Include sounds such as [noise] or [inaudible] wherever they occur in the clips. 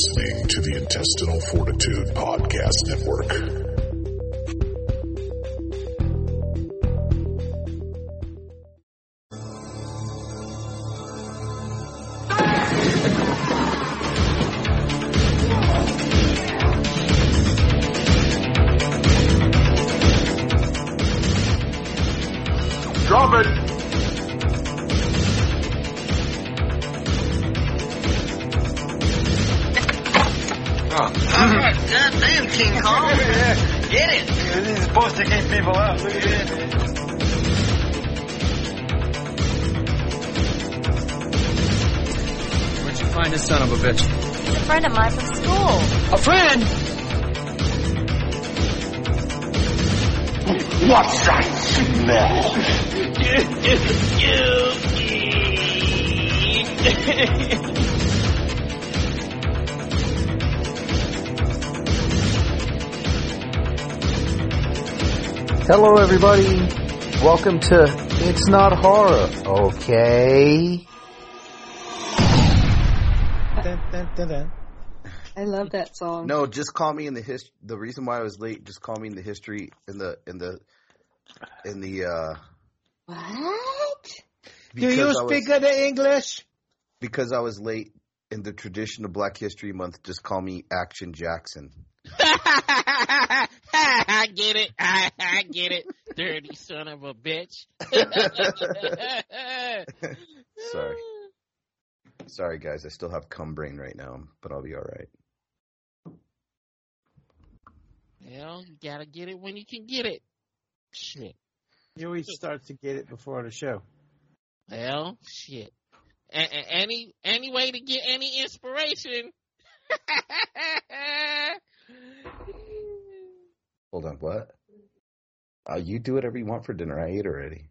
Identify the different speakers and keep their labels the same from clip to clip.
Speaker 1: listening to the Intestinal Fortitude Podcast Network.
Speaker 2: Hello, everybody. Welcome to It's Not Horror, okay?
Speaker 3: I love that song.
Speaker 4: No, just call me in the hist. The reason why I was late, just call me in the history in the in the in the. uh
Speaker 3: What?
Speaker 5: Do you
Speaker 4: because I was-
Speaker 5: speak the English?
Speaker 4: Because I was late in the tradition of Black History Month, just call me Action Jackson. [laughs]
Speaker 6: I get it. I, [laughs] I get it. Dirty son of a bitch. [laughs]
Speaker 4: Sorry, sorry guys, I still have cum brain right now, but I'll be all right.
Speaker 6: Well, you gotta get it when you can get it. Shit.
Speaker 5: You always start to get it before the show.
Speaker 6: Well, shit. A- a- any any way to get any inspiration?
Speaker 4: Hold on, what? Uh, you do whatever you want for dinner. I ate already.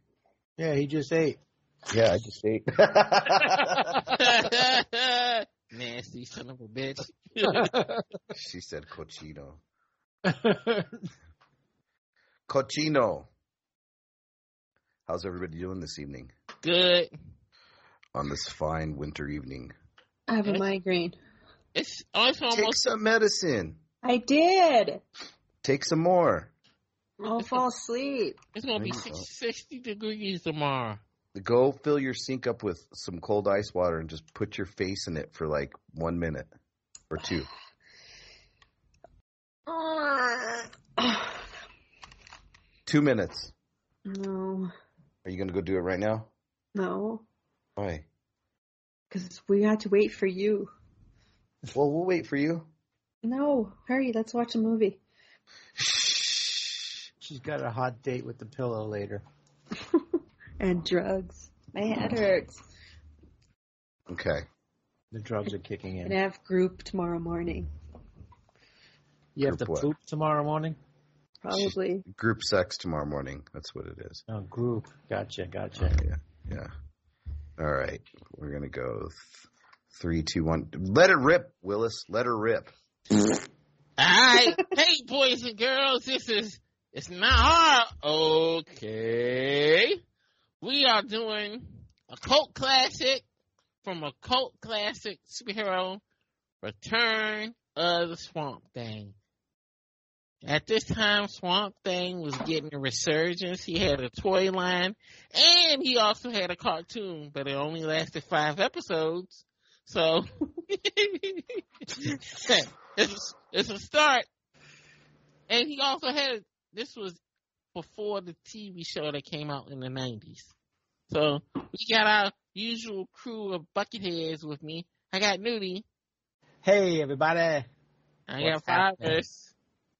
Speaker 5: Yeah, he just ate.
Speaker 4: Yeah, I just ate. [laughs]
Speaker 6: Nasty son of a bitch. [laughs]
Speaker 4: she said cochino. Cochino. How's everybody doing this evening?
Speaker 6: Good.
Speaker 4: On this fine winter evening.
Speaker 3: I have a migraine.
Speaker 6: It's, it's
Speaker 4: Take
Speaker 6: almost
Speaker 4: some medicine.
Speaker 3: I did.
Speaker 4: Take some more.
Speaker 3: I'll fall asleep.
Speaker 6: it's gonna be
Speaker 4: There
Speaker 6: 60 degrees tomorrow.
Speaker 4: Go fill your sink up with some cold ice water and just put your face in it for like one minute or two. [sighs] Two minutes.
Speaker 3: no,
Speaker 4: Are you going to go do it right now?
Speaker 3: no,
Speaker 4: Why?
Speaker 3: because we had to wait for you.
Speaker 4: Well, we'll wait for you.
Speaker 3: No, hurry, let's watch a movie.
Speaker 5: She's got a hot date with the pillow later. [laughs]
Speaker 3: and drugs. My head hurts.
Speaker 4: Okay.
Speaker 5: The drugs are kicking
Speaker 3: And
Speaker 5: in.
Speaker 3: I have group tomorrow morning.
Speaker 5: You have to
Speaker 4: what?
Speaker 5: poop tomorrow morning?
Speaker 3: Probably.
Speaker 4: Group sex tomorrow morning. That's what it is.
Speaker 5: Oh, group. Gotcha, gotcha.
Speaker 4: Oh, yeah. Yeah. All right. We're going to go th- three, two, one. Let it rip, Willis. Let her rip. [laughs]
Speaker 6: Alright. hey, boys and girls, this is, it's not hard. Okay. We are doing a cult classic from a cult classic superhero, Return of the Swamp Thing. At this time, Swamp Thing was getting a resurgence. He had a toy line and he also had a cartoon, but it only lasted five episodes. So, [laughs] it's, it's a start. And he also had, this was before the TV show that came out in the 90s. So, we got our usual crew of bucketheads with me. I got Nudie.
Speaker 5: Hey, everybody.
Speaker 6: I
Speaker 5: What's
Speaker 6: got
Speaker 5: happening?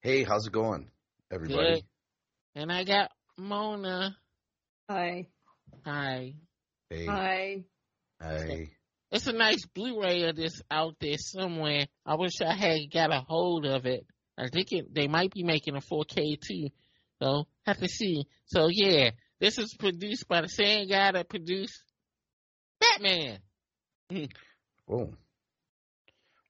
Speaker 4: Hey, how's it going, everybody?
Speaker 6: Good. And I got Mona.
Speaker 3: Hi.
Speaker 6: Hi.
Speaker 4: Hey.
Speaker 3: Hi.
Speaker 4: Hey.
Speaker 6: It's a nice Blu-ray of this out there somewhere. I wish I had got a hold of it. I think it, they might be making a 4K too. So, have to see. So yeah, this is produced by the same guy that produced Batman. [laughs]
Speaker 4: Oh.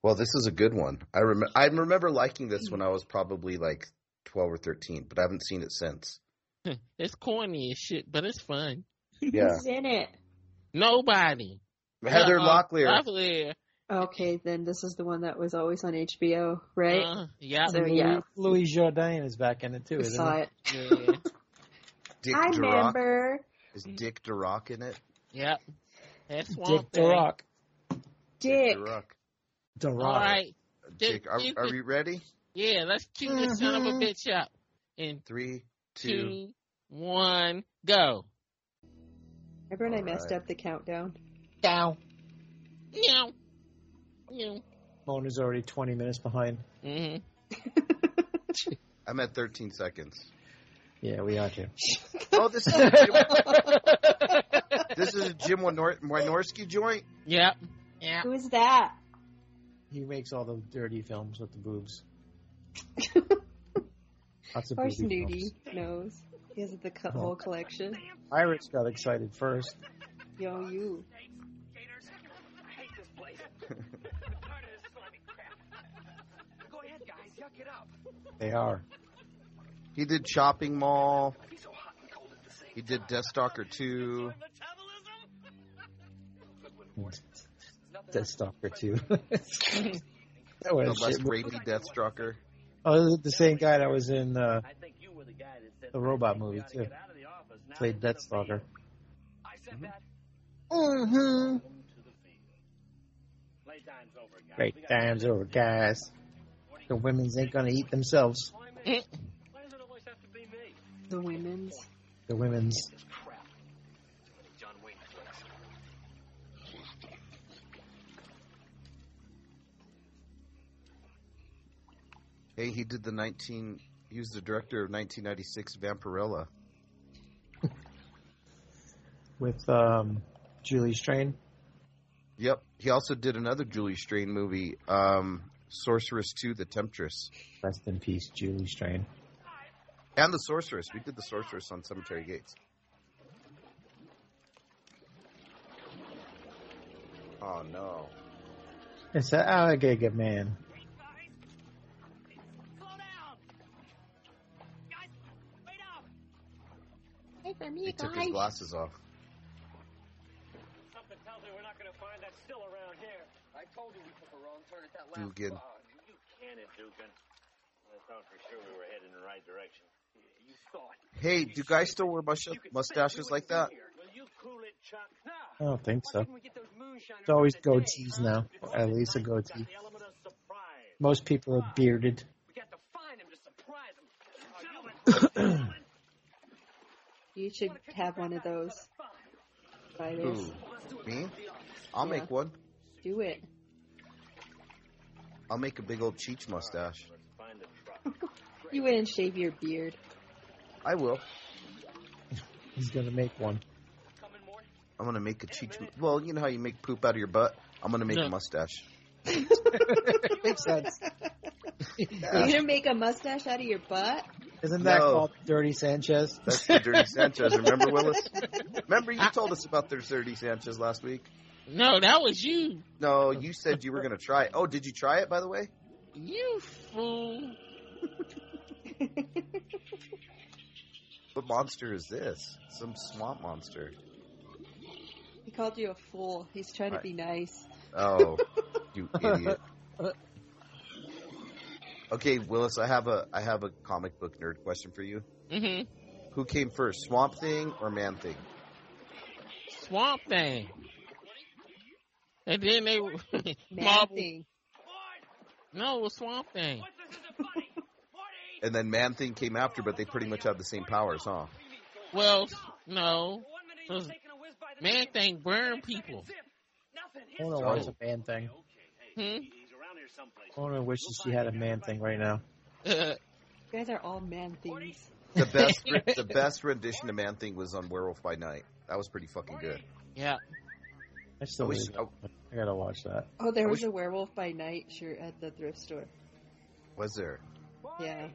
Speaker 4: Well, this is a good one. I rem- I remember liking this when I was probably like 12 or 13, but I haven't seen it since. [laughs]
Speaker 6: it's corny as shit, but it's fun.
Speaker 4: Yeah.
Speaker 3: Who's in it?
Speaker 6: Nobody.
Speaker 4: Heather
Speaker 6: Uh,
Speaker 4: Locklear.
Speaker 6: Locklear.
Speaker 3: Okay, then this is the one that was always on HBO, right?
Speaker 6: Uh, yeah.
Speaker 3: So, yeah.
Speaker 5: Louis Jourdan is back in it too,
Speaker 3: We
Speaker 5: isn't
Speaker 3: saw
Speaker 5: he?
Speaker 3: it.
Speaker 6: yeah. [laughs]
Speaker 4: Dick
Speaker 3: I
Speaker 4: Durock.
Speaker 3: remember.
Speaker 4: Is Dick Durock in it?
Speaker 6: Yep. That's
Speaker 5: Dick
Speaker 6: Swamp Thing.
Speaker 5: Durock.
Speaker 3: Dick.
Speaker 4: Durock.
Speaker 5: Durock.
Speaker 6: All right.
Speaker 4: Dick, are,
Speaker 6: Dick-
Speaker 4: are we ready?
Speaker 6: Yeah, let's cue this son of a
Speaker 3: Mhm.
Speaker 6: bitch up. In
Speaker 4: Three, two.
Speaker 6: two, one, go.
Speaker 3: Remember when I messed
Speaker 4: Alright.
Speaker 3: up the countdown?
Speaker 5: Down.
Speaker 6: Meow. Meow.
Speaker 5: Mona's already 20 minutes behind.
Speaker 6: hmm [laughs]
Speaker 4: I'm at 13 seconds.
Speaker 5: Yeah, we are too. [laughs]
Speaker 4: Oh, this is a Jim, this is a Jim Wynor- Wynorski joint.
Speaker 6: Yep. Yeah.
Speaker 3: Who is that?
Speaker 5: He makes all the dirty films with the boobs. [laughs] Lots
Speaker 3: Of
Speaker 5: of
Speaker 3: course,
Speaker 5: booby
Speaker 3: Nudie
Speaker 5: films.
Speaker 3: knows. He has the co- whole collection.
Speaker 5: Iris got excited first.
Speaker 3: Yo, you.
Speaker 5: They are.
Speaker 4: He did Shopping Mall. He did Death Deathstalker 2.
Speaker 5: Death Stalker too. [laughs] that
Speaker 4: The
Speaker 5: was
Speaker 4: less
Speaker 5: shit.
Speaker 4: rapey Deathstalker.
Speaker 5: Oh, the same guy that was in uh, the robot movie too. Played Death Stalker. Mm-hmm. Great times over, guys. The women's ain't gonna eat themselves.
Speaker 3: The women's.
Speaker 5: The women's.
Speaker 4: Hey, he did the 19. He was the director of 1996 Vampirella. [laughs]
Speaker 5: with um, Julie Strain.
Speaker 4: Yep. He also did another Julie Strain movie, um, Sorceress 2: The Temptress,
Speaker 5: Rest in peace, Julie Strain.
Speaker 4: and The Sorceress. We did The Sorceress on Cemetery Gates. Oh no.
Speaker 5: It's an alligator man.
Speaker 4: He took his glasses off.
Speaker 7: Still around here.
Speaker 8: I told you we took a wrong turn at that last
Speaker 4: Dugan.
Speaker 8: spot.
Speaker 7: Oh, you can it, Dugan. I thought for sure we were heading in the right direction.
Speaker 8: You thought.
Speaker 4: Hey, do guys still wear mush- mustaches like that?
Speaker 7: Will you cool it, Chuck?
Speaker 5: I don't think so.
Speaker 8: Why didn't we get those moonshiners
Speaker 5: It's always
Speaker 8: on day,
Speaker 5: goatees
Speaker 8: huh?
Speaker 5: now, or at least a goatee.
Speaker 7: The element of surprise.
Speaker 5: Most people are bearded.
Speaker 8: We got to find him to surprise him. Oh, you- [coughs]
Speaker 3: You should have one of those. Buy this.
Speaker 4: Me? I'll
Speaker 3: Yeah.
Speaker 4: make one.
Speaker 3: Do it.
Speaker 4: I'll make a big old Cheech mustache.
Speaker 7: Find the truck.
Speaker 3: You wouldn't shave your beard.
Speaker 4: I will.
Speaker 5: He's gonna make one.
Speaker 4: I'm gonna make a Cheech. Well, you know how you make poop out of your butt. I'm gonna make
Speaker 6: No.
Speaker 4: a mustache. [laughs]
Speaker 5: Makes sense. [laughs]
Speaker 3: You're gonna make a mustache out of your butt?
Speaker 5: Isn't that
Speaker 4: No.
Speaker 5: called Dirty Sanchez?
Speaker 4: That's the Dirty [laughs] Sanchez. Remember, Willis? Remember, you told us about their Dirty Sanchez last week.
Speaker 6: No, that was you.
Speaker 4: No, you said you were gonna try it. Oh, did you try it, by the way?
Speaker 6: You fool. [laughs]
Speaker 4: What monster is this? Some swamp monster.
Speaker 3: He called you a fool. He's trying to be nice.
Speaker 4: Oh, [laughs] you idiot. Okay, Willis, I have a I have a comic book nerd question for you.
Speaker 6: Mm-hmm.
Speaker 4: Who came first, Swamp Thing or Man Thing?
Speaker 6: Swamp Thing. And then they
Speaker 3: Man [laughs]
Speaker 6: Marvel.
Speaker 3: thing.
Speaker 6: No, it was Swamp Thing.
Speaker 4: And then Man Thing came after, but they pretty much have the same powers, huh?
Speaker 6: Well, no. Man Thing burned people.
Speaker 5: Mona wants a man thing.
Speaker 6: Hmm?
Speaker 5: I Mona wishes she had a man thing right now.
Speaker 3: You guys are all man things. [laughs]
Speaker 4: The best the [laughs] best rendition of Man Thing was on Werewolf by Night. That was pretty fucking good.
Speaker 6: yeah.
Speaker 5: I still
Speaker 4: I wish-
Speaker 5: need to- I gotta watch that.
Speaker 3: Oh, there
Speaker 4: I
Speaker 3: was
Speaker 4: wish-
Speaker 3: a werewolf by night shirt at the thrift store.
Speaker 4: Was there?
Speaker 3: Yeah.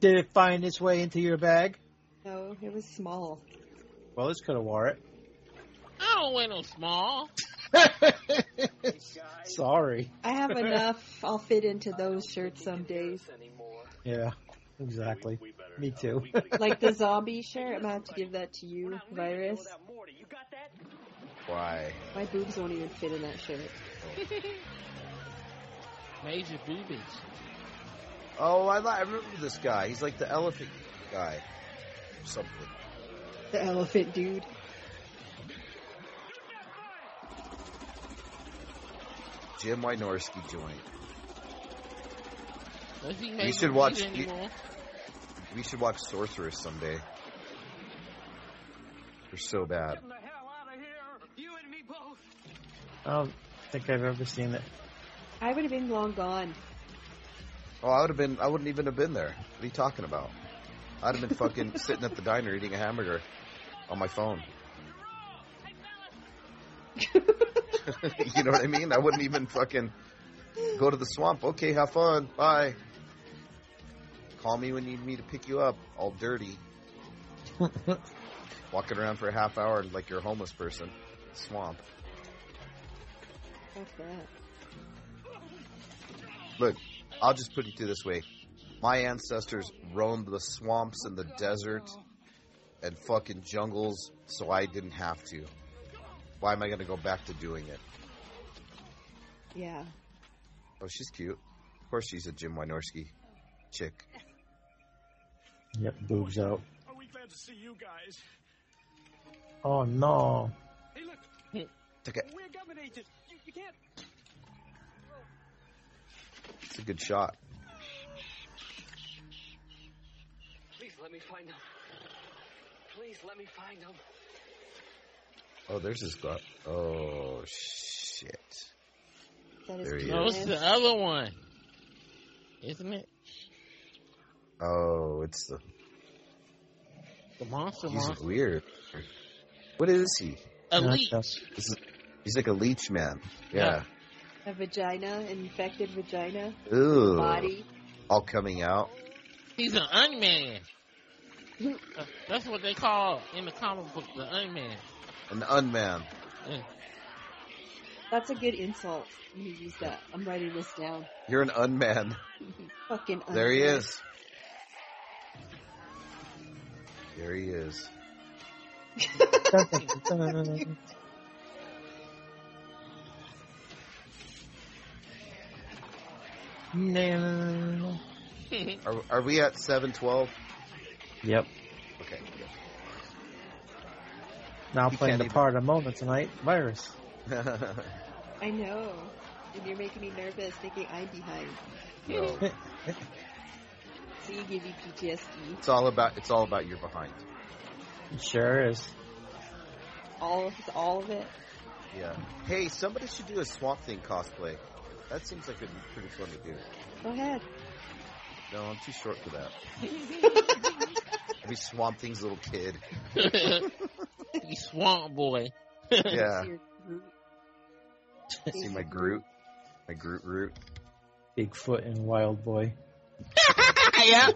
Speaker 5: Did it find its way into your bag?
Speaker 3: No, it was small.
Speaker 5: Well, this could have wore it.
Speaker 6: I don't wear no small. [laughs]
Speaker 5: Sorry.
Speaker 3: I have enough. I'll fit into those shirts some days.
Speaker 5: Yeah, exactly. Me too.
Speaker 3: Like the [laughs] zombie shirt, I'm gonna have to give that to you, Virus.
Speaker 4: Why?
Speaker 3: My boobs won't even fit in that shirt. [laughs]
Speaker 6: Major boobies.
Speaker 4: Oh, I, li- I remember this guy. He's like the elephant guy. Or something.
Speaker 3: The elephant dude.
Speaker 4: Jim Wynorski joint.
Speaker 6: Does he
Speaker 4: We should
Speaker 6: movies
Speaker 4: watch-
Speaker 6: anymore?
Speaker 4: We should watch Sorceress someday. They're so bad.
Speaker 5: I don't think I've ever seen it.
Speaker 3: I would have been long gone.
Speaker 4: Oh, I would have been. I wouldn't even have been there. What are you talking about? I'd have been fucking [laughs] sitting at the diner eating a hamburger on my phone. [laughs] you know what I mean? I wouldn't even fucking go to the swamp. Okay, have fun. Bye. Call me when you need me to pick you up, all dirty. [laughs] Walking around for a half hour like you're a homeless person. Swamp.
Speaker 3: Fuck that.
Speaker 4: Look, I'll just put it to you this way. My ancestors roamed the swamps and the desert and fucking jungles so I didn't have to. Why am I going to go back to doing it?
Speaker 3: Yeah.
Speaker 4: Oh, she's cute. Of course she's a Jim Wynorski chick.
Speaker 5: Yep, boobs out.
Speaker 8: Are we glad to see you guys?
Speaker 5: Oh no.
Speaker 8: Hey, look.
Speaker 4: It's, like a,
Speaker 8: We're government agents. You, you can't.
Speaker 4: it's a good shot.
Speaker 8: Please let me find them. Please let me find them.
Speaker 4: Oh, there's his butt. Oh, shit.
Speaker 3: That is
Speaker 4: There he
Speaker 6: No,
Speaker 4: is.
Speaker 6: it's the other one. Isn't it?
Speaker 4: Oh, it's the.
Speaker 6: The monster
Speaker 4: He's
Speaker 6: monster.
Speaker 4: weird. What is he?
Speaker 6: Elite.
Speaker 5: That's-
Speaker 4: This is, he's like a leech man. Yeah.
Speaker 3: A vagina, an infected vagina,
Speaker 4: Ooh.
Speaker 3: body.
Speaker 4: All coming out.
Speaker 6: He's an unman. Uh, [laughs] That's what they call in the comic book the unman.
Speaker 4: An unman.
Speaker 6: Yeah.
Speaker 3: That's a good insult. You use that. I'm writing this down.
Speaker 4: You're an unman. [laughs]
Speaker 3: Fucking. Unman.
Speaker 4: There he is. There he is. [laughs]
Speaker 5: No.
Speaker 4: Are, are we at 712?
Speaker 5: Yep.
Speaker 4: Okay.
Speaker 5: Now
Speaker 4: He
Speaker 5: playing
Speaker 4: can't
Speaker 5: the
Speaker 4: even-
Speaker 5: part of Mona tonight. Virus. [laughs]
Speaker 3: I know. And you're making me nervous thinking I'm behind.
Speaker 4: no. [laughs] [laughs]
Speaker 3: So you give me PTSD.
Speaker 4: It's all about it's all about you're behind.
Speaker 5: sure is.
Speaker 3: All of all of it.
Speaker 4: Yeah. Hey, somebody should do a Swamp Thing cosplay. That seems like it'd be pretty fun to do.
Speaker 3: Go ahead.
Speaker 4: No, I'm too short for that. [laughs] I'd be Swamp Thing's little kid. [laughs]
Speaker 6: you swamp boy.
Speaker 4: Yeah.
Speaker 3: Your
Speaker 4: See my Groot. My Groot root.
Speaker 5: Bigfoot and Wild Boy. [laughs]
Speaker 6: yeah.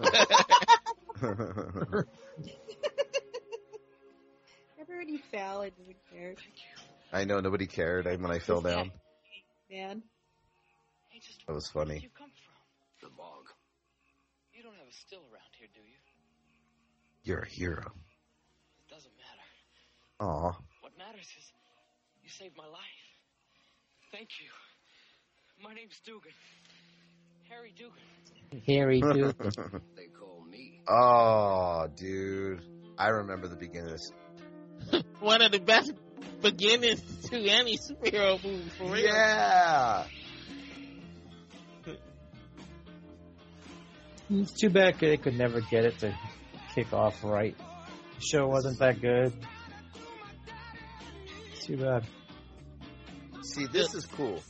Speaker 3: Remember when you fell and didn't care?
Speaker 4: I know nobody cared when I fell down.
Speaker 3: Man.
Speaker 8: Hey, just
Speaker 4: That was
Speaker 8: where
Speaker 4: funny.
Speaker 8: you come from? The bog. You don't have a still around here, do you?
Speaker 4: You're a hero.
Speaker 8: It doesn't matter.
Speaker 4: Aw.
Speaker 8: What matters is you saved my life. Thank you. My name's Dugan. Harry Dugan.
Speaker 5: Harry [laughs] Dugan.
Speaker 8: They call me.
Speaker 4: oh, dude. I remember the beginning of this.
Speaker 6: One of the best beginnings to any superhero movie for real.
Speaker 4: Yeah.
Speaker 5: It's too bad they could never get it to kick off right. The show wasn't that good. It's too bad.
Speaker 4: See, this is cool.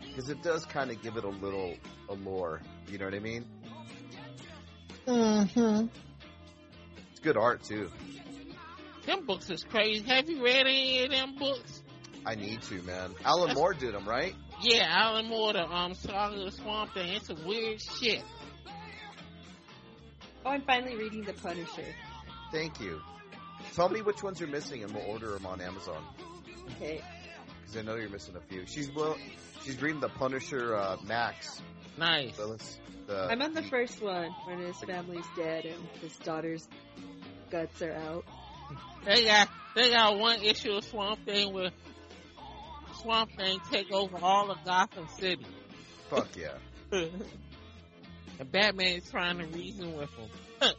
Speaker 4: Because it does kind of give it a little allure. You know what I mean?
Speaker 5: Mm-hmm.
Speaker 4: It's good art, too.
Speaker 6: Them books is crazy. Have you read any of them books?
Speaker 4: I need to, man. Alan
Speaker 6: That's-
Speaker 4: Moore did them, right?
Speaker 6: Yeah, Alan Moore, the um, Saga of the Swamp Thing. It's some weird shit.
Speaker 3: Oh, I'm finally reading The Punisher.
Speaker 4: Thank you. Tell me which ones you're missing, and we'll order them on Amazon.
Speaker 3: Okay.
Speaker 4: Because I know you're missing a few. She's well, she's reading the Punisher uh, Max.
Speaker 6: Nice.
Speaker 4: So let's. The,
Speaker 3: I'm on the first one when his family's dead and his daughter's guts are out.
Speaker 6: They got they got one issue of Swamp Thing where Swamp Thing take over all of Gotham City.
Speaker 4: Fuck yeah. [laughs]
Speaker 6: and Batman is trying to reason with him. [laughs]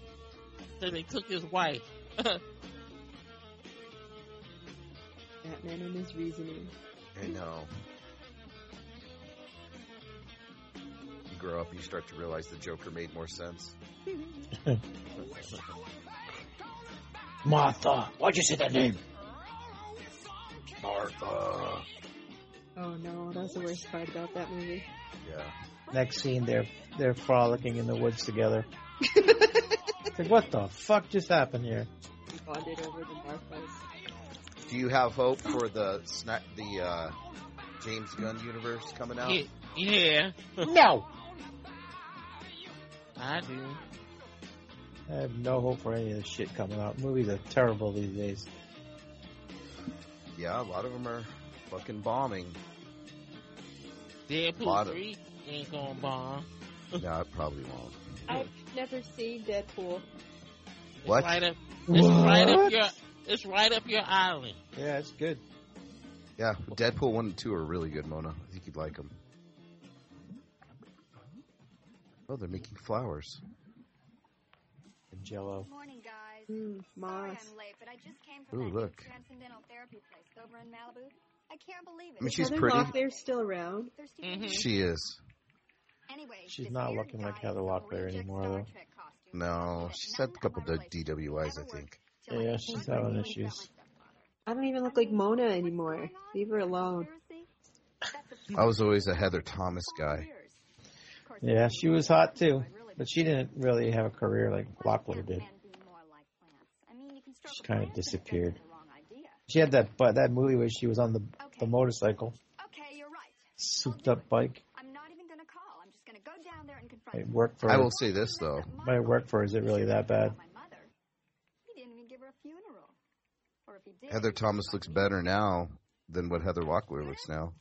Speaker 6: so they took his wife. [laughs]
Speaker 3: Batman and his reasoning.
Speaker 4: I know. You grow up, you start to realize the Joker made more sense.
Speaker 5: Martha. Why'd you say that name?
Speaker 4: Martha.
Speaker 3: Oh no, that's the worst part about that movie.
Speaker 4: Yeah.
Speaker 5: Next scene, they're they're frolicking in the woods together. [laughs] It's like, what the fuck just happened here?
Speaker 3: Bonded over the Marthas.
Speaker 4: Do you have hope for the sna- the uh, James Gunn universe coming out?
Speaker 6: Yeah, yeah,
Speaker 5: No. [laughs]
Speaker 6: I do.
Speaker 5: I have no hope for any of this shit coming out. Movies are terrible these days.
Speaker 4: Yeah, a lot of them are fucking bombing.
Speaker 6: Deadpool 3 ain't gonna bomb. [laughs]
Speaker 4: no, it probably won't.
Speaker 3: I've never seen Deadpool.
Speaker 6: It's
Speaker 4: What?
Speaker 6: right up, it's right up
Speaker 5: What?
Speaker 6: your, it's right up your alley.
Speaker 5: Yeah, it's good.
Speaker 4: Yeah, Deadpool 1 and 2 are really good, Mona. I think you'd like them. Oh, they're making flowers.
Speaker 5: And Jello.
Speaker 9: Morning, guys.
Speaker 3: Mm,
Speaker 9: Sorry I'm late, but I just came from
Speaker 4: Ooh,
Speaker 9: that
Speaker 4: look.
Speaker 9: transcendental therapy place over in Malibu. I can't believe it.
Speaker 4: I mean, she's
Speaker 3: Heather
Speaker 4: pretty.
Speaker 3: Locklear's still around.
Speaker 9: Thirsty
Speaker 6: Mhm.
Speaker 4: She is.
Speaker 9: Anyway,
Speaker 5: She's not looking like Heather Locklear anymore, though.
Speaker 4: No,
Speaker 9: told me
Speaker 4: she's had a couple
Speaker 9: of our
Speaker 4: DWIs, I think.
Speaker 5: Yeah, she's
Speaker 9: came
Speaker 5: having
Speaker 9: to
Speaker 5: issues.
Speaker 9: meet my stepfather.
Speaker 3: I don't even look like Mona anymore. Leave her alone.
Speaker 4: I was always a Heather Thomas guy.
Speaker 5: Yeah, she was hot too, but she didn't really have a career like Locklear did. She kind of disappeared. She had that but that movie where she was on the the motorcycle,
Speaker 9: Okay, you're right.
Speaker 5: souped up bike.
Speaker 9: I'm not even gonna call. I'm just gonna go down there and confront
Speaker 5: It
Speaker 9: him.
Speaker 5: worked for
Speaker 4: I
Speaker 5: her.
Speaker 4: will say this, though.
Speaker 5: Might work for her. Is it really that bad?
Speaker 9: My mother. Didn't even give her a funeral. Or if he did,
Speaker 4: Heather Thomas looks better now than what Heather Locklear looks now.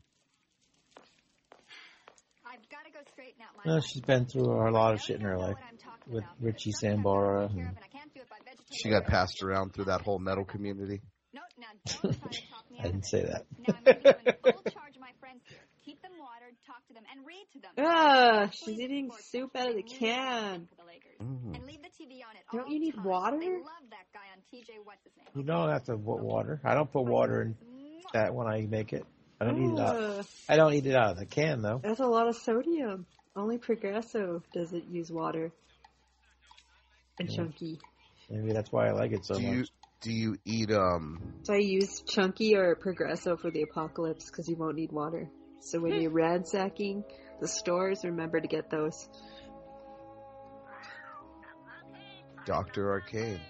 Speaker 9: I've got to go straighten out my
Speaker 5: No, she's been through a lot of shit in her life with Richie Sambora. And
Speaker 4: She got passed around through that whole metal community. [laughs]
Speaker 5: I didn't say that.
Speaker 9: Now I'm going to be in full [laughs] charge my friends. Keep them watered, talk to them, and read to them.
Speaker 3: Ah, she's eating soup out of the can.
Speaker 4: Mm.
Speaker 9: And leave the TV on at
Speaker 3: Don't you need water?
Speaker 9: They love that guy on TJ. What's his name?
Speaker 5: You don't have to put water. I don't put water in that when I make it. I don't eat it out. I don't eat it out of the can though.
Speaker 3: that's a lot of sodium. Only Progresso doesn't use water. And
Speaker 5: Yeah.
Speaker 3: Chunky.
Speaker 5: Maybe that's why I like it so
Speaker 4: Do you
Speaker 5: much.
Speaker 4: Do you eat um?
Speaker 3: So I use Chunky or Progresso for the apocalypse because you won't need water. So when you're ransacking the stores, remember to get those.
Speaker 4: Doctor Arcane?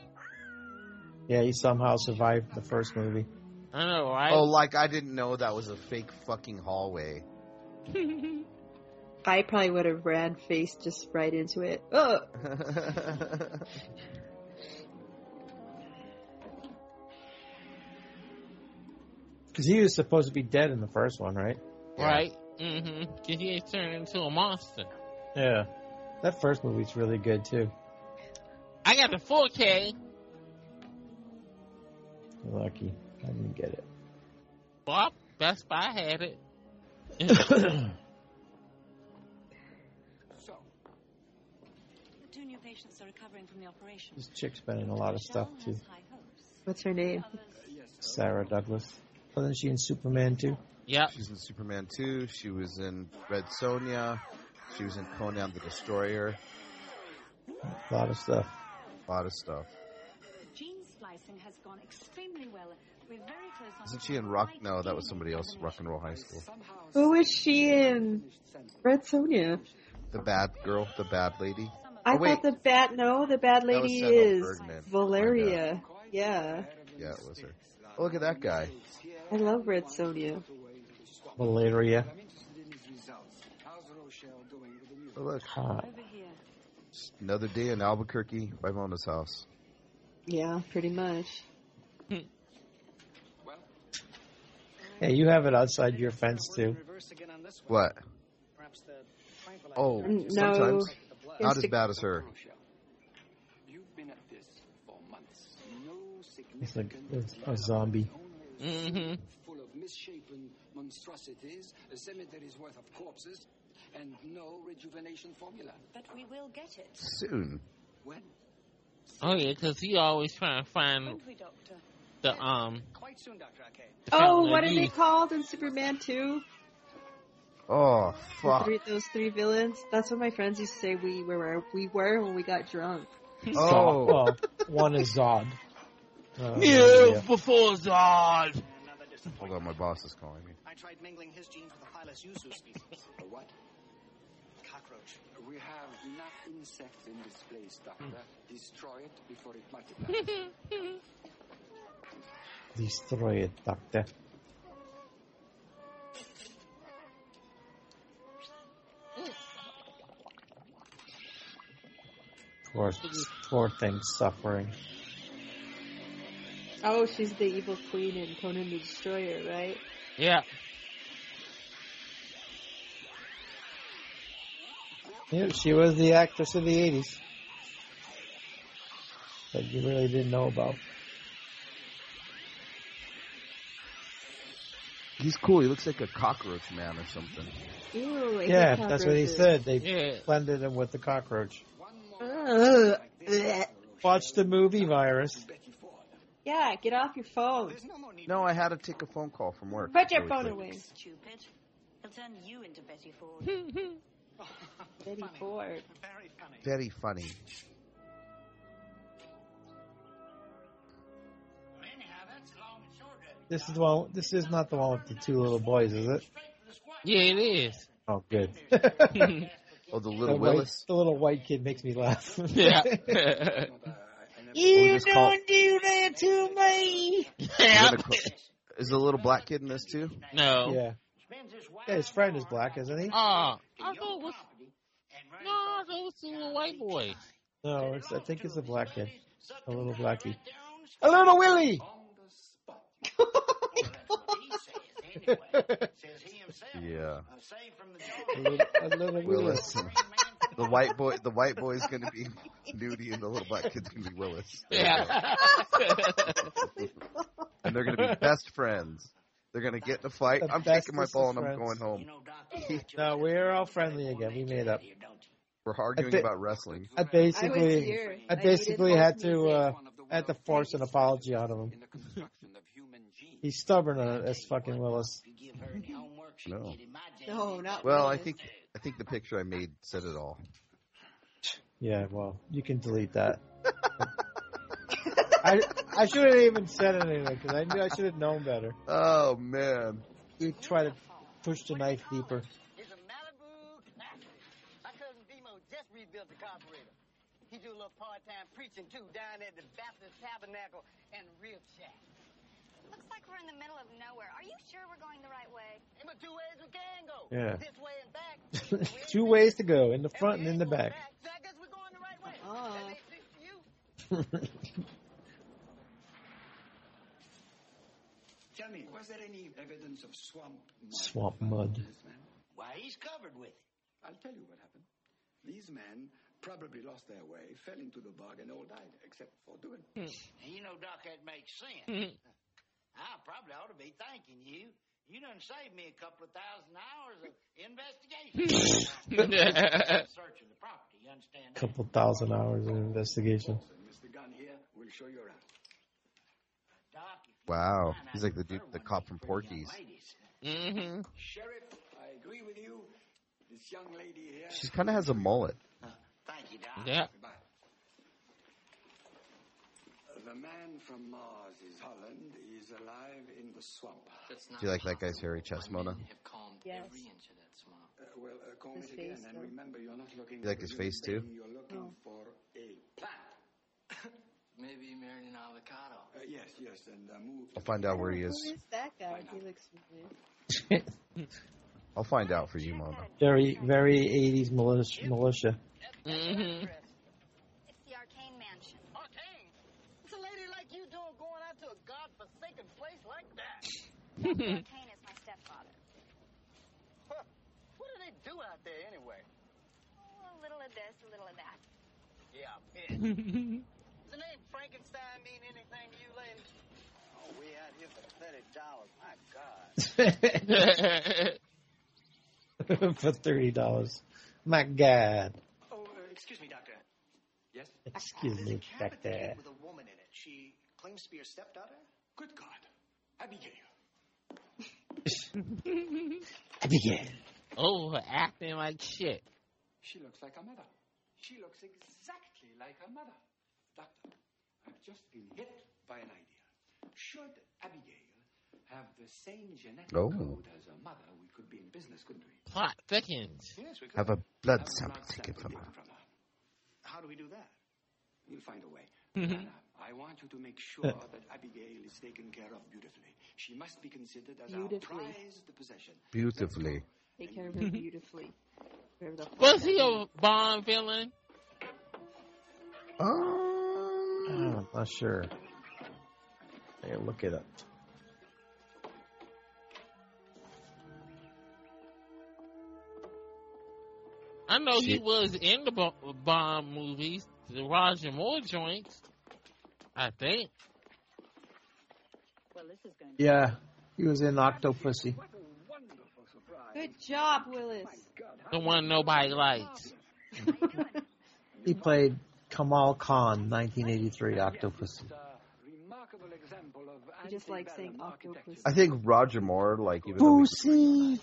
Speaker 5: Yeah, he somehow survived the first movie.
Speaker 6: I know, right?
Speaker 4: Oh, like I didn't know that was a fake fucking hallway. [laughs]
Speaker 3: I probably would have ran face just right into it. Oh, [laughs]
Speaker 5: Because he was supposed to be dead in the first one, right?
Speaker 6: Right? Mm-hmm. Cause he ain't turned into a monster.
Speaker 5: Yeah. That first movie's really good too.
Speaker 6: I got the 4K.
Speaker 5: You're lucky. I didn't get it.
Speaker 6: Well, Best Buy had it.
Speaker 10: So, the two new patients are recovering from the operation.
Speaker 5: This chick's been in a lot of stuff too.
Speaker 3: what's her name?
Speaker 5: Sarah Douglas. Wasn't she in Superman too?
Speaker 6: Yep.
Speaker 4: She's in Superman 2. She was in Red Sonja. She was in Conan the Destroyer.
Speaker 5: A lot of stuff.
Speaker 4: A lot of stuff.
Speaker 10: Gene splicing has gone extremely well. We're very close on
Speaker 4: Isn't she in Rock? No, that was somebody else. Rock and Roll High School.
Speaker 3: Who was she in Red Sonja?
Speaker 4: The bad girl, the bad lady.
Speaker 3: I
Speaker 4: Oh,
Speaker 3: thought the bad no, the bad lady is
Speaker 4: Bergman.
Speaker 3: Valeria. Yeah.
Speaker 4: Yeah, it was her. Oh, look at that guy.
Speaker 3: I love Red Sonja.
Speaker 5: Valeria.
Speaker 4: Oh, look.
Speaker 5: Hot.
Speaker 4: Just another day in Albuquerque by Mona's house.
Speaker 3: Yeah, pretty much.
Speaker 5: Hey, you have it outside your fence too.
Speaker 4: What? Oh,
Speaker 3: no.
Speaker 4: sometimes. Not as bad as her.
Speaker 8: You've been at this for months. No sickness
Speaker 5: It's like it's a zombie.
Speaker 6: Mm-hmm.
Speaker 11: full of misshapen monstrosities, a cemetery's worth of corpses, and no rejuvenation formula.
Speaker 10: But we will get it.
Speaker 4: Soon.
Speaker 11: When?
Speaker 6: Oh yeah, because he always trying to find
Speaker 10: Won't we, Doctor?
Speaker 6: the um.
Speaker 11: Quite soon, Dr.
Speaker 6: Arcane.
Speaker 3: Oh,
Speaker 6: fountain
Speaker 3: what are they called in Superman 2?
Speaker 4: Oh fuck.
Speaker 3: three, those three villains? That's what my friends used to say we were we were when we got drunk.
Speaker 4: Oh.
Speaker 5: Well, one is Zod. Uh,
Speaker 6: Yeah, before Zod.
Speaker 4: Hold on, my boss is calling me.
Speaker 8: I tried mingling his genes with the Phylus Yusu species. [laughs]
Speaker 11: A what?
Speaker 8: Cockroach.
Speaker 11: We have enough insects in this place, Doctor. Destroy it before it multiplies. [laughs]
Speaker 5: Destroy it, Doctor. Poor, poor thing suffering.
Speaker 3: Oh, she's the evil queen in Conan the Destroyer, right?
Speaker 6: Yeah.
Speaker 5: Yeah, she was the actress of the 80s. That you really didn't know about.
Speaker 4: He's cool. He looks like a cockroach man or something.
Speaker 3: Ew,
Speaker 5: Yeah, that's what he said. They
Speaker 6: Yeah.
Speaker 5: blended him with the cockroach. Watch the movie Virus.
Speaker 3: Yeah, get off your phone.
Speaker 4: No, I had to take a phone call from work.
Speaker 3: Put your
Speaker 4: really
Speaker 3: phone
Speaker 4: quick.
Speaker 3: away.
Speaker 10: Stupid. He'll turn you into Betty Ford. [laughs]
Speaker 3: Betty Ford.
Speaker 8: Very funny.
Speaker 4: Very funny.
Speaker 8: Anyhow, that's long and short of it.
Speaker 5: This is the one. This is not the one with the two little boys, is it?
Speaker 6: Yeah, it is.
Speaker 5: Oh, good. [laughs]
Speaker 4: Oh, the
Speaker 5: the,
Speaker 4: little
Speaker 5: white,
Speaker 4: Willis.
Speaker 5: the little white kid makes me laugh.
Speaker 6: yeah. [laughs]
Speaker 4: Uh, You don't
Speaker 5: do that to me.
Speaker 6: yeah.
Speaker 4: Is the little black kid in this too?
Speaker 6: No.
Speaker 5: Yeah. Yeah, his friend is black, isn't he?
Speaker 6: Uh, I thought it was. No, I thought it was the little white boy.
Speaker 5: No, it's, I think it's a black kid. A little blackie. A little Willie. [laughs]
Speaker 4: Yeah.
Speaker 5: A little, a little
Speaker 4: Willis.
Speaker 5: Willis.
Speaker 4: The white boy. The white boy is going to be Nudie, and the little black kid's going to be Willis.
Speaker 6: Yeah.
Speaker 4: and they're going to be best friends. They're going to get in a fight.
Speaker 5: The
Speaker 4: I'm taking my ball and I'm
Speaker 5: friends.
Speaker 4: going home.
Speaker 5: No, we're all friendly again. We made up.
Speaker 4: We're arguing
Speaker 5: thi-
Speaker 4: about wrestling.
Speaker 5: I basically. I
Speaker 3: I
Speaker 5: basically had to, uh, had to force an apology out of him. He's stubborn as fucking Willis.
Speaker 4: No.
Speaker 3: No, not
Speaker 4: Well, I think I think the picture I made said it all.
Speaker 5: Yeah, well, you can delete that. [laughs] I I shouldn't have even said anything because I knew I should have known better.
Speaker 4: Oh man.
Speaker 5: You try to push the knife deeper.
Speaker 8: It's a Malibu. My cousin Demo just rebuilt the carburetor. He do a little part-time preaching too down at the Baptist Tabernacle and Rib Shack.
Speaker 9: Looks like we're in the middle of nowhere. Are you sure we're going the right way?
Speaker 8: Ain't but two ways we can go.
Speaker 5: Yeah.
Speaker 8: This way and back. [laughs]
Speaker 5: Two ways to go, in the front and in the back.
Speaker 8: So I guess we're going the right way. That makes sense to you?
Speaker 11: Tell me, was there any evidence of swamp mud
Speaker 5: Swamp mud.
Speaker 11: on this man?
Speaker 8: Why, he's covered with it.
Speaker 11: I'll tell you what happened. These men probably lost their way, fell into the bog, and all died, except for Dugan.
Speaker 8: And you know, Doc, that makes sense.
Speaker 6: Mhm.
Speaker 8: I probably ought to be thanking you. You done saved me a couple of thousand hours of [laughs] investigation. [laughs] Searching the property, you understand that?
Speaker 5: Couple thousand hours of investigation.
Speaker 11: Mr. Gunn here will show you around.
Speaker 8: Doc,
Speaker 4: Wow. He's like the dude, the cop from Porky's.
Speaker 6: Mm-hmm.
Speaker 11: Sheriff, I agree with you. This young lady here.
Speaker 4: She kind of has a mullet.
Speaker 8: Thank you, Doc.
Speaker 6: Yeah.
Speaker 11: Goodbye. The man from Mars is Holland. He's alive in the swamp.
Speaker 4: Do you like that guy's hairy chest, Mona?
Speaker 3: Yes.
Speaker 11: Uh, well, uh, comb
Speaker 3: His
Speaker 11: it again,
Speaker 3: face,
Speaker 11: and remember, you're not looking.
Speaker 4: You like his face, too?
Speaker 11: being, You're looking for a plant. [coughs]
Speaker 8: Maybe he married an avocado.
Speaker 11: Uh, yes, yes, and uh, move.
Speaker 4: I'll find out where he
Speaker 3: Who
Speaker 4: is.
Speaker 3: is that guy? He looks familiar. [laughs]
Speaker 4: I'll find out for you, Mona.
Speaker 5: Very, very 80s militia. militia.
Speaker 6: Mm-hmm.
Speaker 9: It's the Arcane Mansion.
Speaker 8: Arcane? What's a lady like you doing going out to a godforsaken place like that?
Speaker 9: Arcane is my stepfather.
Speaker 8: Huh. What do they do out there anyway?
Speaker 9: Oh, a little of this, a little of that.
Speaker 8: Yeah, I bet. [laughs] Is the name Frankenstein mean anything to you, ladies? Oh, we out here for thirty dollars. My God. [laughs]
Speaker 5: For thirty dollars. My God.
Speaker 8: Oh, uh, excuse me, doctor. Yes.
Speaker 5: Excuse me, doctor.
Speaker 8: with a woman in it. She claims to be your stepdaughter. Good God, Abigail. [laughs]
Speaker 5: Abigail.
Speaker 6: oh, acting like shit.
Speaker 11: She looks like her mother. She looks exactly like her mother. Doctor, I've just been hit by an idea. Should Abigail have the same genetic
Speaker 4: Oh.
Speaker 11: code as her mother, we could be in business, couldn't we?
Speaker 6: Plot thickens.
Speaker 11: Yes, we could.
Speaker 4: Have a blood
Speaker 11: Have
Speaker 4: sample
Speaker 11: blood
Speaker 4: taken from her.
Speaker 11: from her.
Speaker 8: How do we do that?
Speaker 11: We'll find a way. [laughs]
Speaker 6: Mhm.
Speaker 11: Anna, I want you to make [laughs] sure that Abigail is taken care of beautifully. She must be considered as our
Speaker 3: Beautifully.
Speaker 11: prized possession.
Speaker 4: Beautifully.
Speaker 3: Take care of her beautifully. Whatever the fuck
Speaker 6: Was
Speaker 3: that
Speaker 6: he a
Speaker 3: means.
Speaker 6: Bond villain?
Speaker 4: Um,
Speaker 5: I'm not sure. I gotta look it up.
Speaker 6: I know he
Speaker 4: Shit.
Speaker 6: was in the Bo- Bond movies, the Roger Moore joints. I think.
Speaker 10: Well, this is going to
Speaker 5: Yeah, he was in Octopussy.
Speaker 3: Good job, Willis.
Speaker 6: The one nobody likes. [laughs]
Speaker 5: He played Kamal Khan, 1983 Octopussy.
Speaker 11: Remarkable example of
Speaker 3: You just like saying
Speaker 11: antebellum
Speaker 3: octopus.
Speaker 4: I think Roger Moore, like even though
Speaker 5: Pussy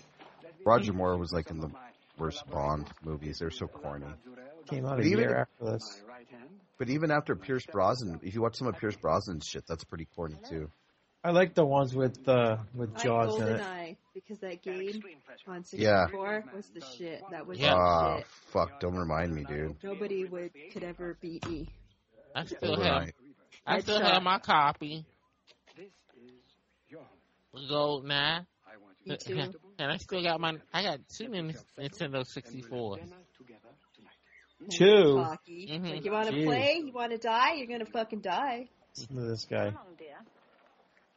Speaker 4: Roger Moore was like in the worst Bond movies. They're so corny.
Speaker 5: Came out
Speaker 4: But
Speaker 5: a
Speaker 4: even-
Speaker 5: year after this.
Speaker 11: My right hand.
Speaker 4: But even after Pierce Brosnan, if you watch some of Pierce Brosnan's shit, that's pretty corny too.
Speaker 5: I like the ones with uh, with
Speaker 3: I
Speaker 5: Jaws in it.
Speaker 3: GoldenEye because that game
Speaker 8: Extreme pressure.
Speaker 3: on
Speaker 4: Yeah.
Speaker 3: 64 was the shit. That was
Speaker 6: Yeah.
Speaker 4: Ah,
Speaker 3: the shit.
Speaker 4: fuck! Don't remind me, dude.
Speaker 3: Nobody would could ever beat me.
Speaker 6: I still
Speaker 4: Right.
Speaker 6: have. I still
Speaker 3: Headshot.
Speaker 6: have my copy.
Speaker 11: This is your home.
Speaker 6: Gold nine.
Speaker 11: I want you
Speaker 3: Me too.
Speaker 6: And I still got my. I got two Nin- Nintendo 64s.
Speaker 11: Dinner together tonight.
Speaker 5: Two.
Speaker 3: Cocky.
Speaker 6: Mhm.
Speaker 3: Like you want to play, you want to die, you're gonna fucking die.
Speaker 5: Listen to this guy.
Speaker 10: Come along, dear.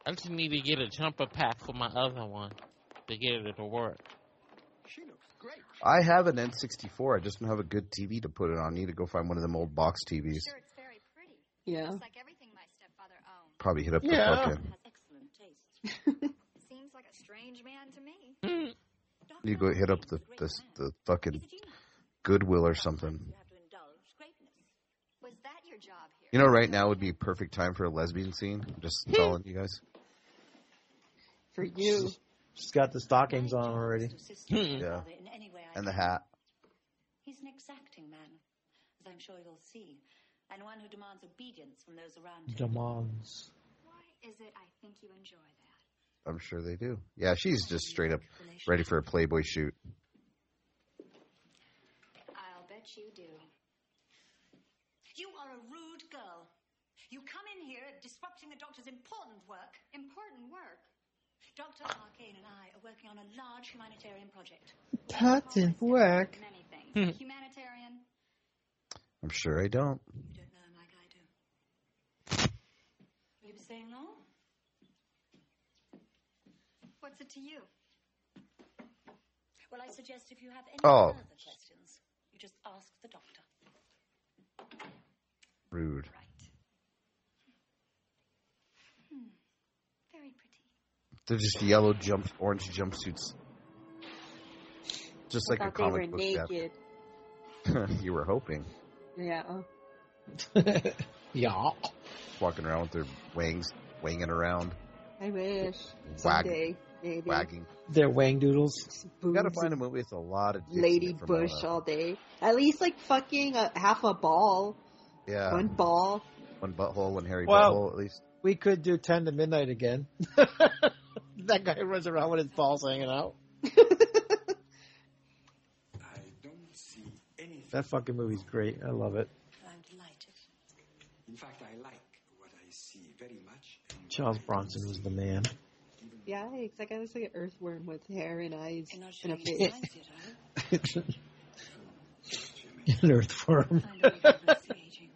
Speaker 6: I just need to get a jumper pack for my other one to get it to work.
Speaker 11: She looks great.
Speaker 4: I have an N64. I just don't have a good TV to put it on. I need to go find one of them old box TVs.
Speaker 9: Sure, it's very pretty.
Speaker 3: Yeah.
Speaker 9: Just like everything my stepfather owned.
Speaker 4: Probably hit up the
Speaker 5: Yeah.
Speaker 4: fucking.
Speaker 10: Has excellent taste. [laughs]
Speaker 9: Seems like a strange man to me.
Speaker 6: Hmm.
Speaker 4: You go hit up the the, the fucking Goodwill or something.
Speaker 10: You have to indulge greatness.
Speaker 9: Was that your job here?
Speaker 4: You know, right now would be a perfect time for a lesbian scene. I'm just telling you guys.
Speaker 3: For you.
Speaker 5: She's got the stockings on already.
Speaker 10: To assist your.
Speaker 4: Yeah.
Speaker 10: father in any way I
Speaker 4: And the hat.
Speaker 10: He's an exacting man, as I'm sure you'll see, and one who demands obedience from those around him.
Speaker 5: Demands.
Speaker 9: Why is it I think you enjoy that?
Speaker 4: I'm sure they do. Yeah, she's just straight up ready for a Playboy shoot.
Speaker 9: I'll bet you do.
Speaker 10: You are a rude girl. You come in here disrupting the doctor's important work.
Speaker 9: Important work.
Speaker 10: Dr. Arcane and I are working on a large humanitarian project.
Speaker 5: That didn't work.
Speaker 9: Many things.
Speaker 6: Hmm.
Speaker 9: Humanitarian.
Speaker 4: I'm sure I don't.
Speaker 10: You don't know him like I do. Will you be staying long?
Speaker 9: What's it to you?
Speaker 10: Well, I suggest if you have any
Speaker 4: Oh.
Speaker 10: further questions, you just ask the doctor.
Speaker 4: Rude.
Speaker 9: Right. Hmm. Very pretty.
Speaker 4: They're just yellow jump, orange jumpsuits. Just
Speaker 3: I
Speaker 4: like a
Speaker 3: thought they were
Speaker 4: comic book
Speaker 3: naked. [laughs]
Speaker 4: you were hoping.
Speaker 3: Yeah. [laughs]
Speaker 5: yeah.
Speaker 4: Walking around with their wings, winging around,
Speaker 3: I wish.
Speaker 4: Wag-
Speaker 3: Someday, maybe.
Speaker 4: wagging.
Speaker 5: They're wang doodles.
Speaker 3: Boobs
Speaker 4: You gotta find a movie with a lot of
Speaker 3: Lady Bush
Speaker 4: now
Speaker 3: all day. At least like fucking a, half a ball.
Speaker 4: Yeah,
Speaker 3: One ball.
Speaker 4: one butthole, one hairy
Speaker 5: Well-
Speaker 4: butthole, at least.
Speaker 5: We could do 10 to midnight again. [laughs] that guy runs around with his balls hanging out.
Speaker 11: I don't see anything.
Speaker 5: That fucking movie's great. I love it.
Speaker 10: I'm delighted.
Speaker 11: In fact, I like what I see very much.
Speaker 5: Charles Bronson was the man.
Speaker 3: Yeah, it's like I looks like an earthworm with hair and eyes
Speaker 10: You're not
Speaker 3: and a face.
Speaker 10: fancy it, are you?
Speaker 5: An earthworm.
Speaker 10: I know you don't see aging.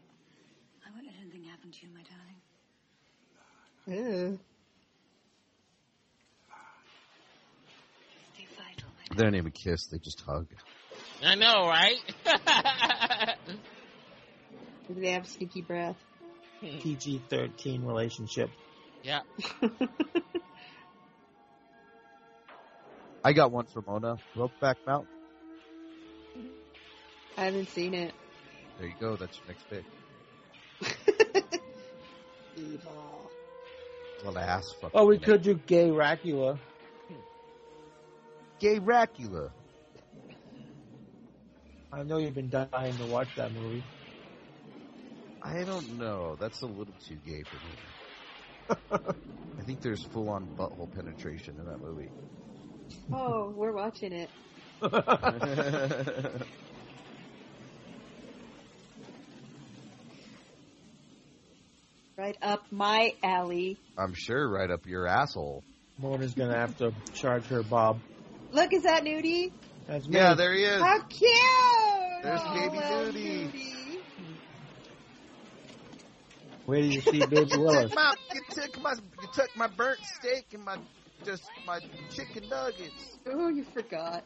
Speaker 10: I won't let anything happen to you, my darling.
Speaker 3: Ew.
Speaker 10: Stay vital, my
Speaker 4: They don't even kiss; they just hug.
Speaker 6: I know, right? [laughs]
Speaker 3: Do they have sneaky breath? Hmm.
Speaker 5: PG thirteen relationship.
Speaker 6: Yeah. [laughs]
Speaker 4: I got one for Mona. Brokeback Mountain.
Speaker 3: I haven't seen it.
Speaker 4: There you go. That's your next pick. [laughs]
Speaker 3: Evil.
Speaker 4: Well, ass fucking.
Speaker 5: Oh, we could do Gay Racula.
Speaker 4: Gay Racula.
Speaker 5: I know you've been dying to watch that movie.
Speaker 4: I don't know. That's a little too gay for me. [laughs] I think there's full on butthole penetration in that movie.
Speaker 3: Oh, we're watching it. [laughs] Right up my alley.
Speaker 4: I'm sure right up your asshole.
Speaker 5: Mona's gonna have to charge her Bob.
Speaker 3: Look, is that Nudie?
Speaker 5: That's me.
Speaker 4: Yeah, there he is.
Speaker 3: How cute!
Speaker 4: There's
Speaker 3: Oh,
Speaker 4: baby
Speaker 3: well,
Speaker 4: Nudie.
Speaker 5: Where do you see Baby Willis?
Speaker 4: Took my, you took my you took my burnt steak and my just my chicken nuggets.
Speaker 3: Oh, you forgot.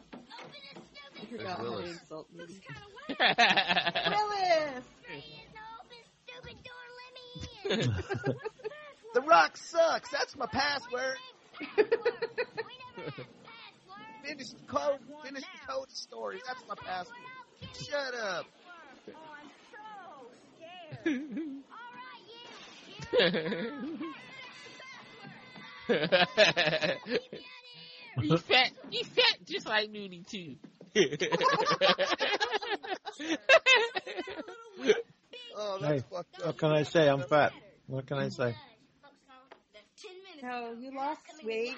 Speaker 3: You forgot how to
Speaker 4: Willis.
Speaker 3: insult me. [laughs]
Speaker 4: Willis! [laughs] the rock sucks. That's my password. [laughs] finish the code. Finish the code story. That's my password. Shut up. [laughs]
Speaker 6: he fat. He fat just like Nudie too. [laughs]
Speaker 4: Oh,
Speaker 5: Hey, what can I say? I'm fat. What can I say?
Speaker 3: No, you lost weight.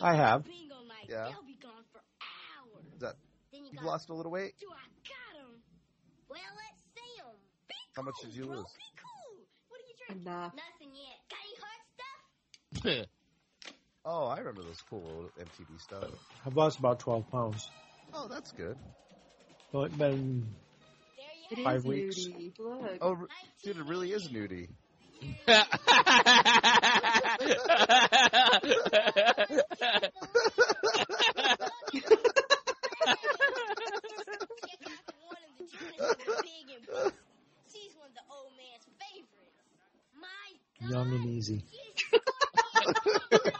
Speaker 5: I have.
Speaker 4: Yeah. Is that you've lost a little weight?
Speaker 12: Well, let's see 'em.
Speaker 4: How much did you lose?
Speaker 12: What are you drinking?
Speaker 3: Enough.
Speaker 12: Nothing yet. Got any hot stuff? [laughs]
Speaker 4: Oh, I remember those cool old MTV stuff.
Speaker 5: I've lost about 12 pounds.
Speaker 4: Oh, that's good.
Speaker 5: So it's been
Speaker 3: It is
Speaker 5: five weeks.
Speaker 3: Nudie. Look.
Speaker 4: Oh, r- dude, it really is nudie.
Speaker 12: She's one of the old man's favorites. My
Speaker 5: Young and easy.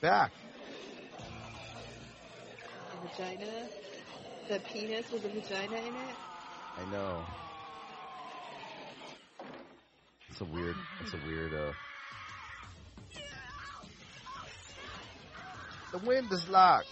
Speaker 4: back.
Speaker 3: The vagina. The penis with a vagina in it.
Speaker 4: I know. It's a weird. It's a weird. uh The wind is locked.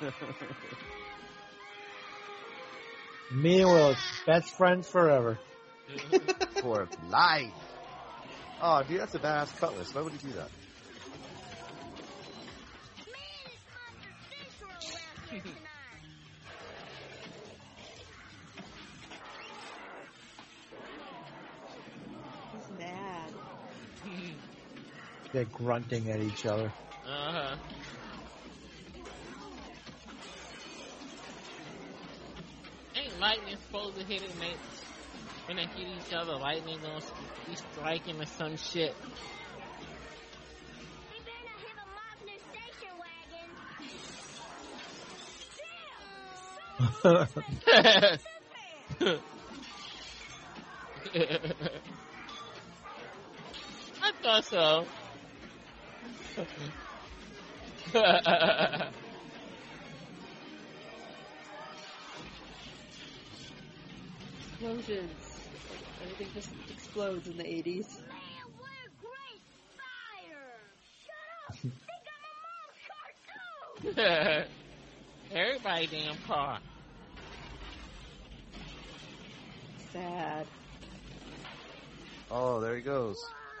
Speaker 4: [laughs]
Speaker 5: Me and Willis, best friends forever. [laughs]
Speaker 4: For life. Oh, dude, that's a badass cutlass. Why would he do that?
Speaker 3: He's mad.
Speaker 5: They're grunting at each other.
Speaker 6: Uh huh. Lightning supposed to hit it, mate? When they hit each other, lightning gonna be striking or some shit. [laughs] I thought so. [laughs]
Speaker 3: Explosions. Everything just explodes in the 80s.
Speaker 12: Play a great fire! Shut up! [laughs] They got a
Speaker 6: monster too! [laughs] Everybody damn car.
Speaker 3: Sad.
Speaker 4: Oh, there he goes.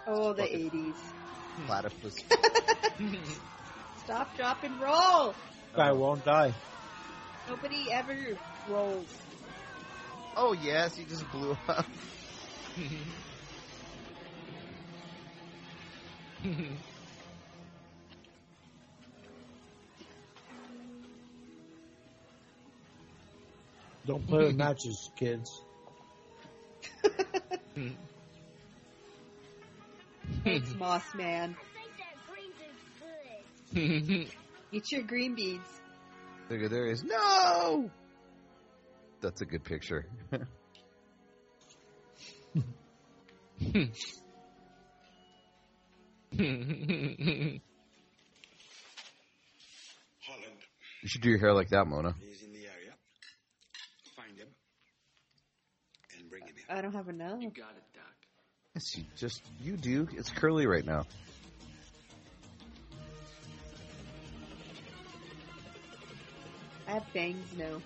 Speaker 3: Oh, the
Speaker 4: Fucking-
Speaker 3: 80s. [laughs]
Speaker 4: Platypus.
Speaker 3: Stop, drop, and roll.
Speaker 5: Guy won't die.
Speaker 3: Nobody ever rolls.
Speaker 4: Oh yes, he just blew up. [laughs]
Speaker 5: Don't play with matches, kids.
Speaker 3: Thanks, Moss Man. [laughs] Eat your green beans.
Speaker 4: Look at there he is. No. That's a good picture. [laughs]
Speaker 11: Holland
Speaker 4: You should do your hair like that, Mona.
Speaker 11: is in the area. Find him and bring him here.
Speaker 3: I don't have enough.
Speaker 11: You got it, Doc.
Speaker 4: Yes, you just you do. It's curly right now.
Speaker 3: I have bangs now.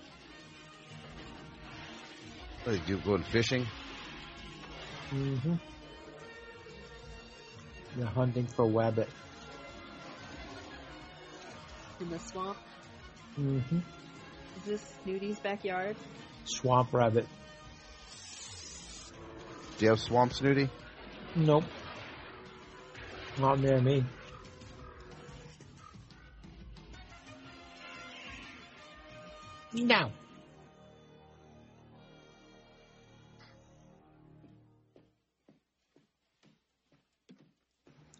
Speaker 4: What are you going fishing?
Speaker 5: Mm-hmm. You're hunting for wabbit.
Speaker 3: In the swamp.
Speaker 5: Mm-hmm.
Speaker 3: Is this Snooty's backyard?
Speaker 5: Swamp rabbit.
Speaker 4: Do you have swamp snooty?
Speaker 5: Nope. Not near me. No.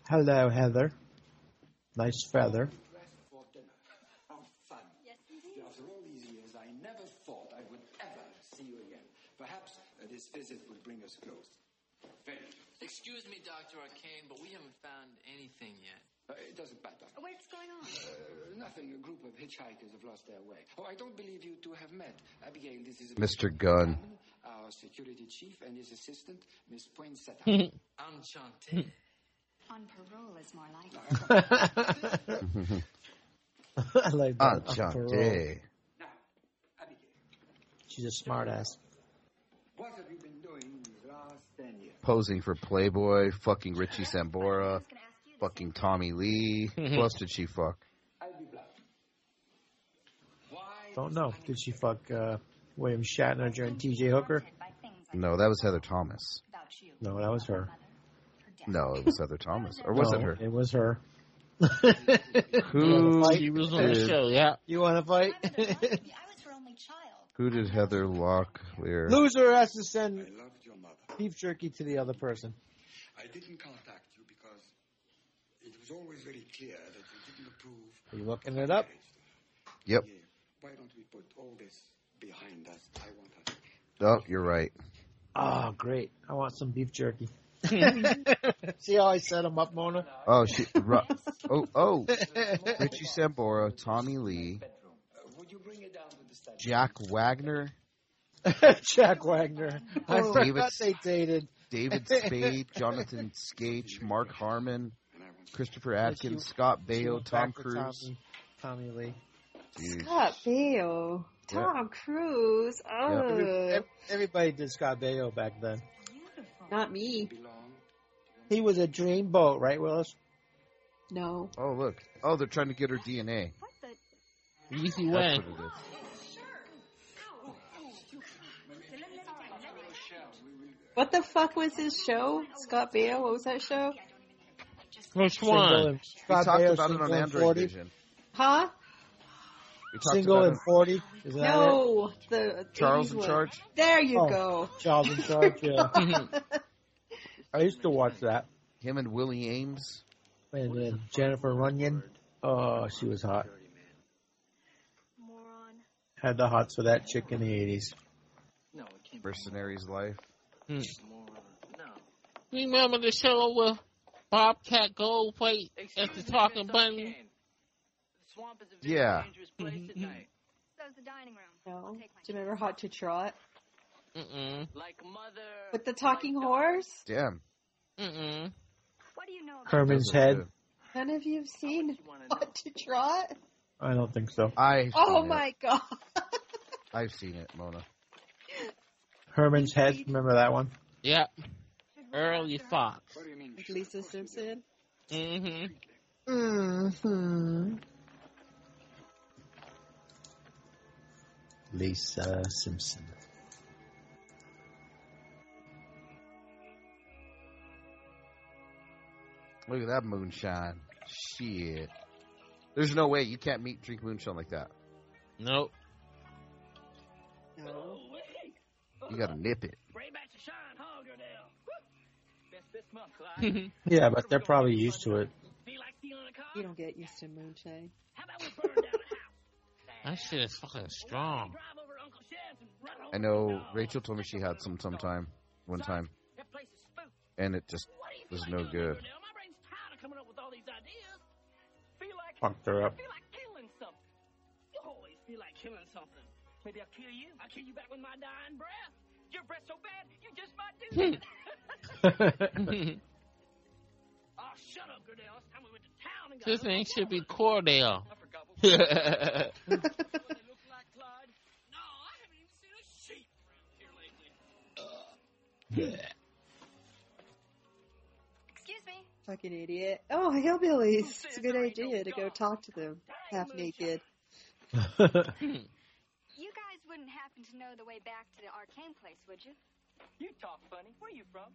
Speaker 5: Hello, Heather. Nice feather.
Speaker 11: Dressed for dinner. Yes, After all these years, I never thought I would ever see you again. Perhaps uh, this visit will bring us close. Very.
Speaker 13: Excuse me, Dr. Arcane, but we haven't found anything yet.
Speaker 11: Uh, it doesn't matter.
Speaker 9: What's going on?
Speaker 11: Uh, nothing. A group of hitchhikers have lost their way. Oh, I don't believe you two have met. Abigail, this is
Speaker 4: Mr. Gunn.
Speaker 11: our security chief, and his assistant, Miss Poinsettia. [laughs]
Speaker 13: Enchanté.
Speaker 10: On parole is more like [laughs]
Speaker 5: I like that.
Speaker 4: Enchanté.
Speaker 11: now, Abigail,
Speaker 5: She's a smart ass.
Speaker 11: what have you been doing these last ten years?
Speaker 4: Posing for Playboy, fucking Richie [laughs] Sambora, fucking Tommy Lee. [laughs] Who else did she fuck?
Speaker 11: I'll be blunt. Why?
Speaker 5: Don't know. Did she fuck uh, William Shatner during TJ Hooker?
Speaker 4: No, that was Heather Thomas.
Speaker 5: No, that was her.
Speaker 4: No, it was Heather Thomas. Or was
Speaker 5: No,
Speaker 4: it her?
Speaker 5: It was her. [laughs]
Speaker 4: Who
Speaker 6: She was on the
Speaker 4: did,
Speaker 6: show, yeah.
Speaker 5: You want to fight?
Speaker 10: I was her only child. [laughs]
Speaker 4: who did Heather Locklear?
Speaker 5: Loser has to send
Speaker 11: I loved your mother.
Speaker 5: beef jerky to the other person.
Speaker 11: I didn't contact you because it was always very clear that you didn't approve.
Speaker 5: Are you looking it up?
Speaker 4: Yep.
Speaker 11: Yeah. Why don't we put all this behind us? I want us.
Speaker 4: Oh, you're right.
Speaker 5: Oh, great. I want some beef jerky. [laughs] See how I set him up, Mona?
Speaker 4: Oh, she. Ru- oh, oh. [laughs] Richie Sambora, Tommy Lee,
Speaker 11: you bring it down to?
Speaker 4: Jack Wagner, [laughs]
Speaker 5: Jack Wagner. I
Speaker 4: Oh.
Speaker 5: forgot they dated.
Speaker 4: David Spade, Jonathan Skate, Mark Harmon, Christopher Atkins, Scott Baio,
Speaker 5: Back
Speaker 4: Tom
Speaker 5: to
Speaker 4: Cruise.
Speaker 5: Tommy, Tommy Lee.
Speaker 4: Dude.
Speaker 3: Scott Baio.
Speaker 4: Yeah.
Speaker 3: Tom Cruise. Oh,
Speaker 5: Every- ev- everybody did Scott Baio back then.
Speaker 3: not me.
Speaker 5: He was a dreamboat, right, Willis?
Speaker 3: No.
Speaker 4: Oh, look. Oh, they're trying to get her DNA.
Speaker 6: Easy
Speaker 4: That's
Speaker 6: way.
Speaker 4: what it is.
Speaker 3: What the fuck was his show? Scott Baio? What was that show?
Speaker 6: Which one?
Speaker 4: We talked
Speaker 5: Baio,
Speaker 4: about it on
Speaker 5: and
Speaker 4: Android
Speaker 5: 40.
Speaker 4: Vision.
Speaker 3: Huh?
Speaker 4: We
Speaker 5: Single and 40. Is that it?
Speaker 3: No, the
Speaker 4: Charles
Speaker 3: 80s
Speaker 4: in
Speaker 3: one.
Speaker 4: charge.
Speaker 3: There you
Speaker 5: Oh.
Speaker 3: go.
Speaker 5: Charles in charge, yeah. [laughs] I used to watch that.
Speaker 4: Him and Willie Aames.
Speaker 5: And then Jennifer Runyon. Oh, she was hot. Had the hots for that chick in the 80s.
Speaker 4: No, it can't Mercenaries Life.
Speaker 6: Hmm. Remember the show with Bobcat Goldthwait as the talking bunny?
Speaker 13: Swamp is a
Speaker 4: Yeah.
Speaker 13: dangerous place at night.
Speaker 9: So's the dining room.
Speaker 3: No. Do you remember Hot to Trot?
Speaker 6: Mm-mm.
Speaker 13: Like mother.
Speaker 3: With the talking horse?
Speaker 4: Damn.
Speaker 6: Mm-mm.
Speaker 9: What do you know
Speaker 5: Herman's Head.
Speaker 4: good.
Speaker 3: None of you have seen Hot to Trot?
Speaker 5: I don't think so.
Speaker 4: I.
Speaker 3: Oh my god.
Speaker 4: I've seen it, Mona.
Speaker 5: Herman's Head. Remember that one?
Speaker 6: Yep. Early Fox.
Speaker 3: Like Lisa Simpson.
Speaker 6: Mm-hmm.
Speaker 3: Mm-hmm.
Speaker 5: Lisa Simpson.
Speaker 4: Look at that moonshine. Shit. There's no way you can't meet drink moonshine like that.
Speaker 6: Nope.
Speaker 3: No.
Speaker 4: You gotta nip it. [laughs]
Speaker 5: Yeah, but they're probably used to it.
Speaker 3: You don't get used to moonshine. [laughs]
Speaker 6: That shit is fucking strong.
Speaker 4: I know Rachel told me she had some sometime, one time, and it just was no good.
Speaker 5: Fucked her up.
Speaker 8: You always feel like killing something. Maybe I'll kill you. I'll kill you back with my dying breath. Your breath so bad, you just might do that. [laughs] oh, shut up, Goodell. It's time we went to town and got
Speaker 6: This
Speaker 8: a
Speaker 6: thing should be
Speaker 8: more.
Speaker 6: Cordell. [laughs]
Speaker 3: Fucking idiot. Oh, hillbillies. It's a good idea to go talk to them half naked. [laughs]
Speaker 9: You guys wouldn't happen to know the way back to the arcane place, would you?
Speaker 8: You talk funny. Where are you from?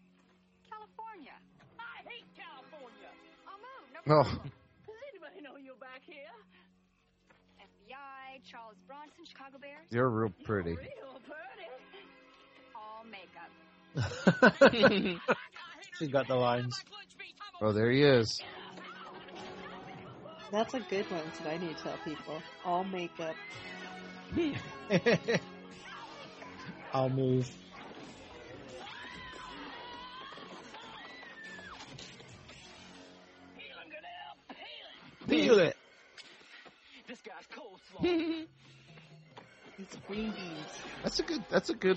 Speaker 9: California.
Speaker 8: I hate California.
Speaker 9: Oh, move. No
Speaker 4: Oh.
Speaker 8: Does anybody know you're back here?
Speaker 9: FBI, Charles Bronson, Chicago Bears.
Speaker 4: you're real pretty.
Speaker 8: Real pretty.
Speaker 9: All makeup. [laughs]
Speaker 5: She's got the lines.
Speaker 4: Oh, there he is.
Speaker 3: That's a good one that I need to tell people. All makeup. [laughs]
Speaker 5: I'll move. Feel it.
Speaker 8: This guy's coleslaw. [laughs]
Speaker 3: It's green beans.
Speaker 4: That's a good. That's a good,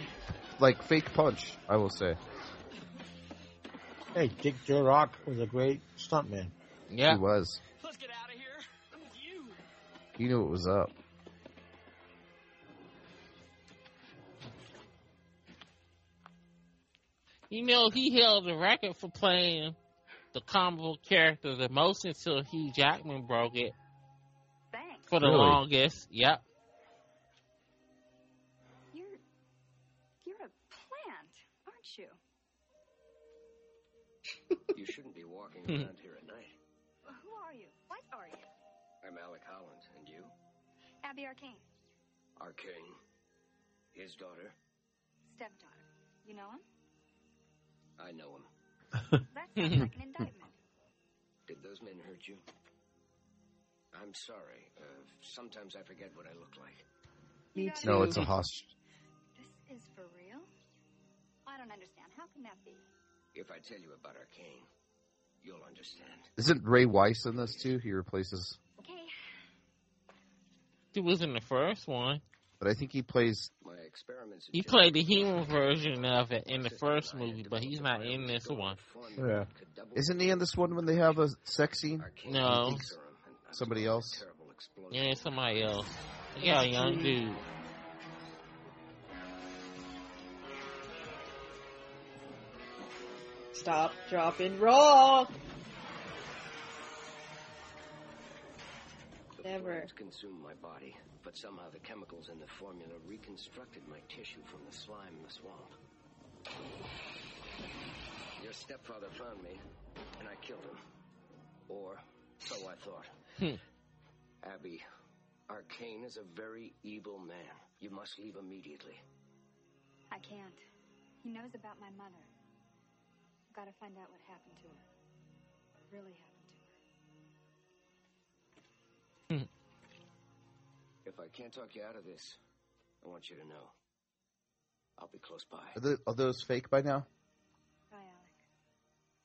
Speaker 4: like fake punch. I will say.
Speaker 5: Hey, Dick Durock was a great stuntman.
Speaker 6: Yeah.
Speaker 4: He was.
Speaker 8: Let's get out of here. With you.
Speaker 4: He knew what was up.
Speaker 6: You know, he held the record for playing the comical character the most until Hugh Jackman broke it
Speaker 9: Thanks.
Speaker 6: for the
Speaker 4: Really?
Speaker 6: longest. Yep.
Speaker 9: You
Speaker 14: shouldn't be walking around here at night.
Speaker 9: Who are you? What are you?
Speaker 14: I'm Alec Holland, and you?
Speaker 9: Abby Arcane,
Speaker 14: Arcane. His daughter.
Speaker 9: stepdaughter. You know him?
Speaker 14: I know him. [laughs]
Speaker 9: That sounds like an [laughs] indictment.
Speaker 14: Did those men hurt you? I'm sorry. Uh, sometimes I forget what I look like.
Speaker 3: Me too.
Speaker 4: No, it's a hostage.
Speaker 9: This is for real? I don't understand. How can that be?
Speaker 14: If I tell you about Arcane, you'll understand.
Speaker 4: Isn't Ray Wise in this too? He replaces,
Speaker 9: Okay.
Speaker 6: He was in the first one.
Speaker 4: but I think he plays.
Speaker 14: My experiments.
Speaker 6: He played the human version of it in the first movie, but he's not in this one.
Speaker 4: Yeah. Isn't he in this one when they have a sex scene?
Speaker 6: No.
Speaker 4: Somebody else.
Speaker 6: Yeah, somebody else. Yeah, a young dude.
Speaker 3: Stop, drop, and roll.
Speaker 14: The
Speaker 3: Never.
Speaker 14: flames consumed my body, but somehow the chemicals in the formula reconstructed my tissue from the slime in the swamp. Your stepfather found me, and I killed him. Or so I thought.
Speaker 6: Hmm.
Speaker 14: Abby, Arcane is a very evil man. You must leave immediately.
Speaker 9: I can't. He knows about my mother. I've got to find out what happened to her. What really happened to her. [laughs]
Speaker 14: If I can't talk you out of this, I want you to know. I'll be close by.
Speaker 4: Are, the, are those fake by now?
Speaker 9: Bye, Alec.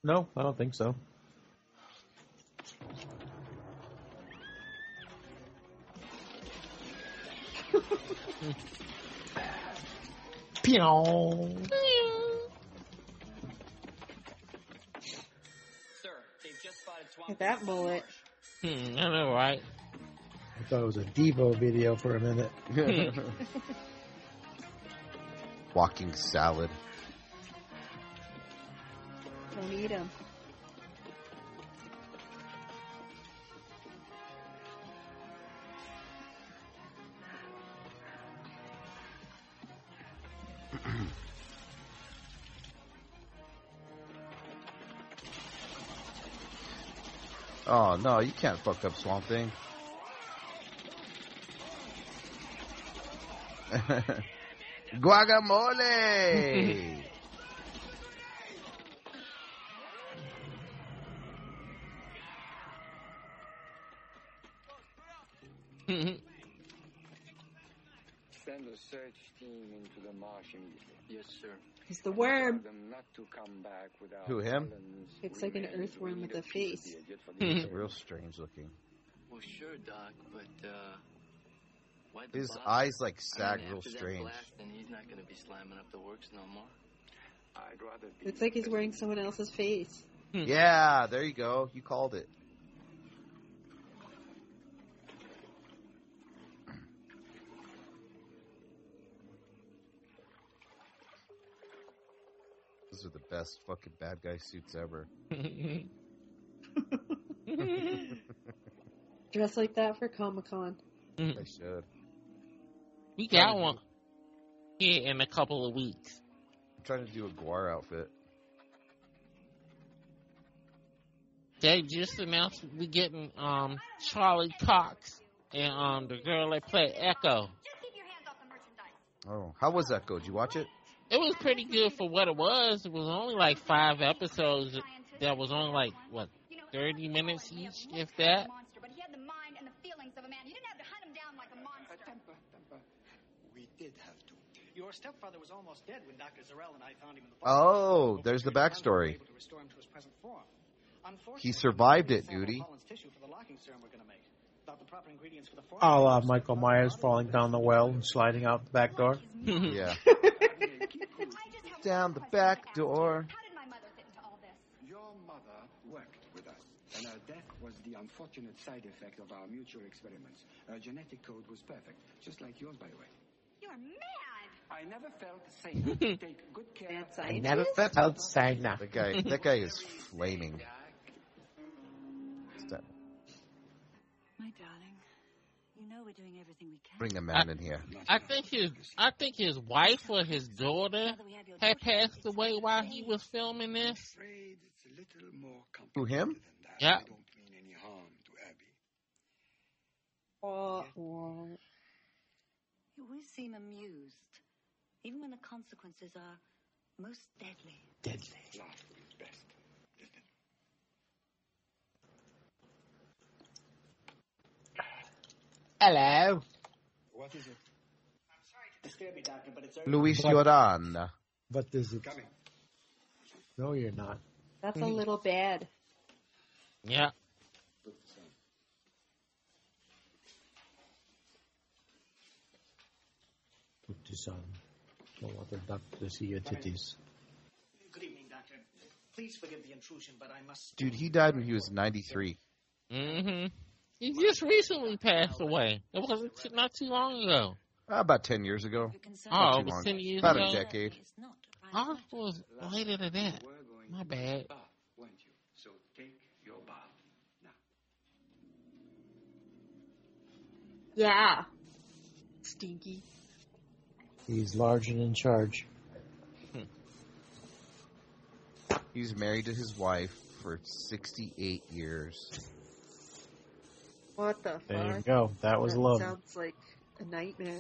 Speaker 5: No, I don't think so. [laughs] Pew.
Speaker 13: Sir, they've just spotted swamp.
Speaker 3: Look at that bullet.
Speaker 6: Hmm, I don't know, right?
Speaker 5: I thought it was a Devo video for a minute. [laughs]
Speaker 4: Walking salad.
Speaker 3: Don't eat them.
Speaker 4: Oh no, you can't fuck up Swamp Thing. [laughs] Guacamole! [laughs]
Speaker 11: Send a search team into the marsh immediately.
Speaker 13: Yes, sir.
Speaker 3: He's the worm.
Speaker 11: Tell them not to come back without
Speaker 4: Who, him?
Speaker 11: Helen's
Speaker 3: Looks like an earthworm with a face.
Speaker 11: piece of the idiot for the
Speaker 4: He's
Speaker 11: experiment.
Speaker 4: real strange looking.
Speaker 13: Well, sure, Doc, but uh, why the
Speaker 4: His
Speaker 13: boss?
Speaker 4: eyes like
Speaker 13: I
Speaker 4: sag
Speaker 13: mean,
Speaker 4: real strange.
Speaker 13: blast, he's not going to be slamming up the works no more.
Speaker 11: I'd rather be
Speaker 3: Looks like he's wearing someone else's face.
Speaker 4: Yeah, there you go. You called it. Are the best fucking bad guy suits ever. [laughs]
Speaker 3: Dress like that for Comic Con.
Speaker 4: I should.
Speaker 6: we got one here in a couple of weeks.
Speaker 4: I'm trying to do a Gwar outfit.
Speaker 6: They just announced we getting um Charlie Cox and um the girl that played Echo.
Speaker 4: Oh, how was that go? Did you watch it?
Speaker 6: It was pretty good for what it was. It was only like five episodes. That was only like what thirty minutes each, if that.
Speaker 10: But he had the mind and the feelings of a man. You didn't have to hunt him down like a monster.
Speaker 15: We did have to. Your stepfather was almost dead when Dr. Zurrell and I found him in the
Speaker 4: Oh, there's the backstory.
Speaker 15: to restore him to his present form.
Speaker 4: He survived it,
Speaker 15: Unfortunately,
Speaker 4: duty.
Speaker 15: Holland's tissue for the locking serum we're going to make. Without the proper ingredients for the
Speaker 5: A
Speaker 15: formula,
Speaker 5: la Michael Myers falling down the well and sliding out the back door. [laughs]
Speaker 4: yeah. [laughs] [laughs] Down the back door.
Speaker 11: Your mother worked with us, and her death was the unfortunate side effect of our mutual experiments. Her genetic code was perfect, just like yours, by the way.
Speaker 10: You're mad.
Speaker 11: I never felt safe to [laughs] take good care of
Speaker 5: I never felt outside now.
Speaker 4: That guy, that guy is flaming. Stop.
Speaker 9: My darling, you know we're doing everything we can.
Speaker 4: Bring a man in here.
Speaker 6: I think his I think his wife or his daughter had passed away while he was filming this.
Speaker 11: It's a little more
Speaker 4: Who him?
Speaker 6: Yeah.
Speaker 11: mean any harm to Abby.
Speaker 3: Oh, oh.
Speaker 9: You always seem amused, even when the consequences are most deadly.
Speaker 5: Deadly.
Speaker 11: Laughter is best.
Speaker 5: Hello.
Speaker 15: What is it? I'm sorry to disturb you, Doctor, but it's
Speaker 4: Louis
Speaker 5: What?
Speaker 4: Jourdan.
Speaker 5: But is it? No, you're not.
Speaker 3: That's a little bad.
Speaker 6: Yeah.
Speaker 5: Put this on. Don't want the doctor to see your titties.
Speaker 15: Good evening, Doctor. Please forgive the intrusion, but I must.
Speaker 4: Dude, he died when he was 93.
Speaker 6: hmm He just recently passed away. It wasn't too, not too long ago.
Speaker 4: Uh, about 10 years ago.
Speaker 6: Oh, it was
Speaker 4: long.
Speaker 6: 10 years
Speaker 4: About
Speaker 6: ago?
Speaker 4: a decade.
Speaker 6: Oh, it was later than that. My bad.
Speaker 11: So take your bath now.
Speaker 3: Yeah. Stinky.
Speaker 5: He's large and in charge.
Speaker 4: He's married to his wife for 68 years.
Speaker 3: What the fuck?
Speaker 5: There you go. That was
Speaker 3: That
Speaker 5: love.
Speaker 3: Sounds like a nightmare.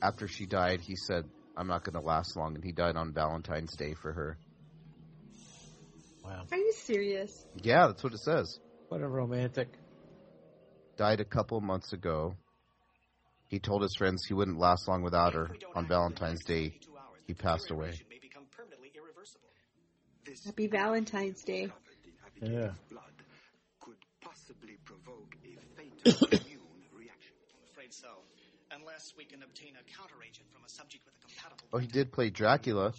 Speaker 4: After she died, he said, I'm not going to last long, and he died on Valentine's Day for her.
Speaker 5: Wow.
Speaker 3: Are you serious?
Speaker 4: Yeah, that's what it says.
Speaker 5: What a romantic.
Speaker 4: Died a couple months ago. He told his friends he wouldn't last long without her. On Valentine's Day, he passed away.
Speaker 3: Happy Valentine's Day.
Speaker 5: Yeah.
Speaker 11: Blood could possibly provoke a fatal [coughs] immune reaction.
Speaker 15: I'm afraid so. Unless we can obtain a counteragent from a subject with a compatible.
Speaker 4: Oh, he did play Dracula.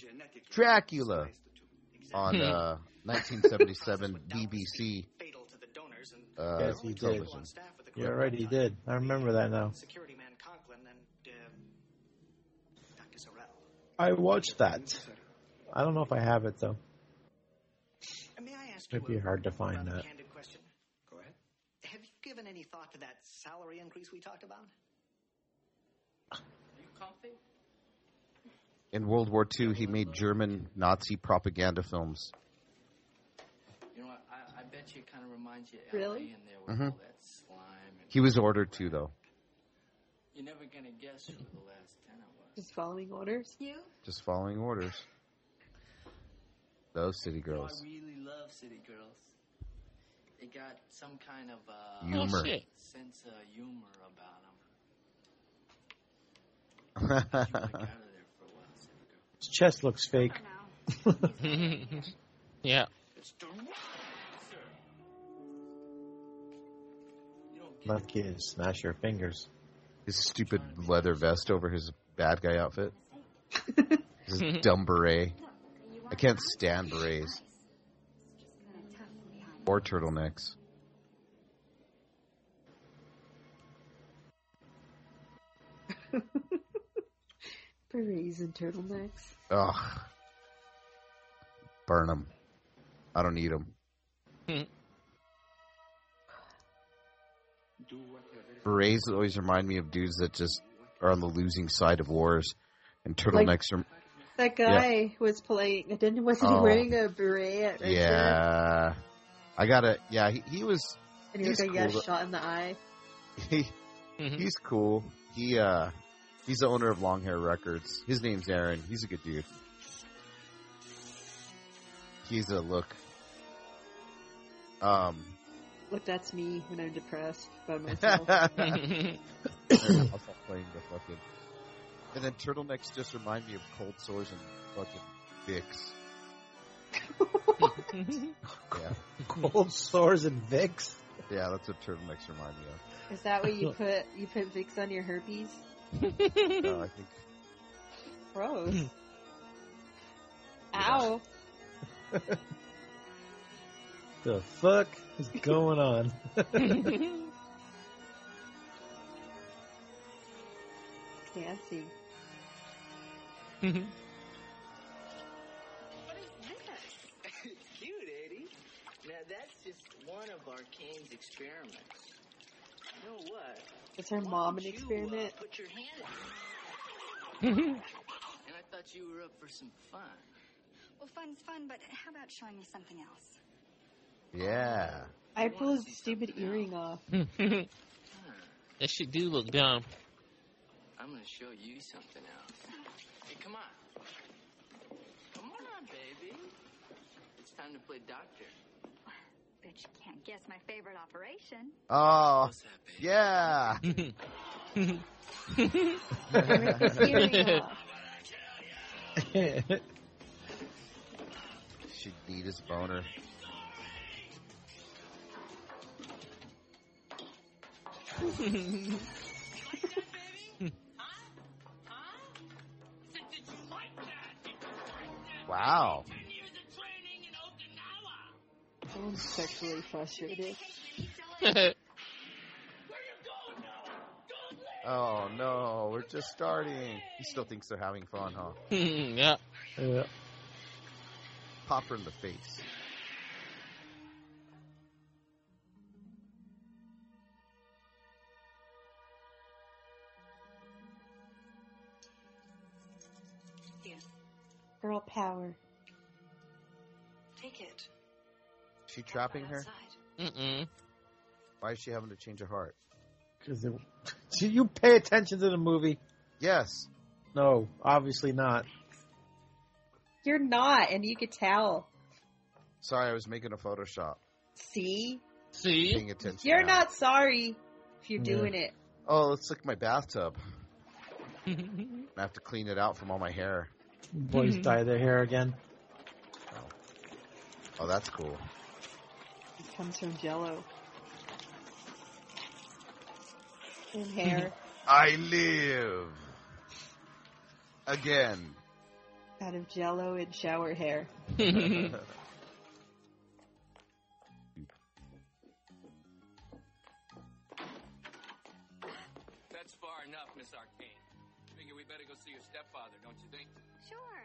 Speaker 4: Dracula! On uh, 1977 [laughs] BBC
Speaker 15: fatal to the donors and
Speaker 4: uh,
Speaker 5: Yes, he did.
Speaker 4: television.
Speaker 5: You're right, he did. I remember that now.
Speaker 15: security man Conklin and uh, Dr. Zurrell.
Speaker 5: I watched that. I don't know if I have it though.
Speaker 15: Uh, May I ask you
Speaker 5: Might be
Speaker 15: a
Speaker 5: hard to find that.
Speaker 15: candid question? Go ahead. Have you given any thought to that salary increase we talked about?
Speaker 13: You comfy?
Speaker 4: In World War II, he made German Nazi propaganda films.
Speaker 13: You know what? I, I bet you it kind of reminds you of
Speaker 3: Really?
Speaker 13: In there with
Speaker 4: Mhm.
Speaker 13: all that slime. And
Speaker 4: He was ordered to, though.
Speaker 13: You're never gonna guess who the last tenant was.
Speaker 3: Just following orders.
Speaker 9: You?
Speaker 4: Just following orders. Those city
Speaker 13: You know,
Speaker 4: girls.
Speaker 13: I really love City Girls. They got some kind of uh,
Speaker 4: Humor. Oh,
Speaker 13: sense of humor about [laughs] them.
Speaker 5: His chest looks fake. [laughs]
Speaker 6: yeah.
Speaker 5: Not kid, smash your fingers.
Speaker 4: His stupid leather vest over his bad guy outfit. his dumb beret. [laughs] I can't stand berets. Or turtlenecks. [laughs]
Speaker 3: Berets and turtlenecks.
Speaker 4: Ugh. Burn them. I don't need them. [laughs] Berets always remind me of dudes that just are on the losing side of wars, and turtlenecks are.
Speaker 3: That
Speaker 4: Yeah.
Speaker 3: guy was playing. Didn't wasn't he
Speaker 4: Oh.
Speaker 3: wearing a beret at Red Dead?
Speaker 4: Yeah, I gotta. Yeah, he, he was.
Speaker 3: And he was
Speaker 4: he's
Speaker 3: like, yeah,
Speaker 4: cool.
Speaker 3: shot in the eye. [laughs]
Speaker 4: He, he's cool. He uh, he's the owner of Long Hair Records. His name's Aaron. He's a good dude. He's a look. Um,
Speaker 3: Look, that's me when I'm depressed by [laughs] myself. [laughs]
Speaker 4: I'll stop playing the fucking. And then turtlenecks just remind me of cold sores and fucking Vicks. yeah, [laughs]
Speaker 5: Cold sores and Vicks.
Speaker 4: yeah, that's what turtlenecks remind me of.
Speaker 3: Is that what you [laughs] put? You put Vicks on your herpes?
Speaker 4: No, I think
Speaker 3: Gross. [laughs] Ow.
Speaker 5: The fuck is going on?
Speaker 3: Fancy.
Speaker 13: It's cute, Eddie. Now that's just one of Arcane's experiments. You know what?
Speaker 3: Is her mom an uh, experiment?
Speaker 13: Put your hand in. Mm-hmm. and I thought you were up for some fun.
Speaker 9: Well, fun's fun, but how about showing me something else?
Speaker 4: yeah.
Speaker 3: I pull his stupid earring off.
Speaker 6: that shit do look dumb.
Speaker 13: I'm gonna show you something else. Hey, come on. Come on, baby. It's time to play doctor.
Speaker 9: Bet you can't guess my favorite operation.
Speaker 4: Oh, yeah.
Speaker 9: Earring off.
Speaker 4: Should beat his boner. [laughs] Wow.
Speaker 3: I'm sexually frustrated.
Speaker 4: Oh no, we're just starting. He still thinks they're having fun, huh? [laughs]
Speaker 6: yeah.
Speaker 5: Yeah.
Speaker 4: Pop her in the face.
Speaker 3: Girl power.
Speaker 10: take it.
Speaker 4: She trapping her?
Speaker 6: Mm-mm.
Speaker 4: Why is she having to change her heart?
Speaker 5: Because do [laughs] you pay attention to the movie?
Speaker 4: Yes.
Speaker 5: No, obviously not.
Speaker 3: You're not, and you could tell.
Speaker 4: Sorry, I was making a Photoshop.
Speaker 3: See?
Speaker 6: See?
Speaker 4: Paying attention.
Speaker 3: You're
Speaker 4: now.
Speaker 3: not sorry if you're
Speaker 4: Yeah.
Speaker 3: doing it.
Speaker 4: Oh, let's look at my bathtub. [laughs] I have to clean it out from all my hair.
Speaker 5: Boys mm-hmm. dye their hair again.
Speaker 4: Oh, that's cool.
Speaker 3: It comes from Jello. And hair [laughs]
Speaker 4: I live again.
Speaker 3: out of Jello and shower hair. [laughs]
Speaker 11: stepfather, don't you think?
Speaker 9: Sure.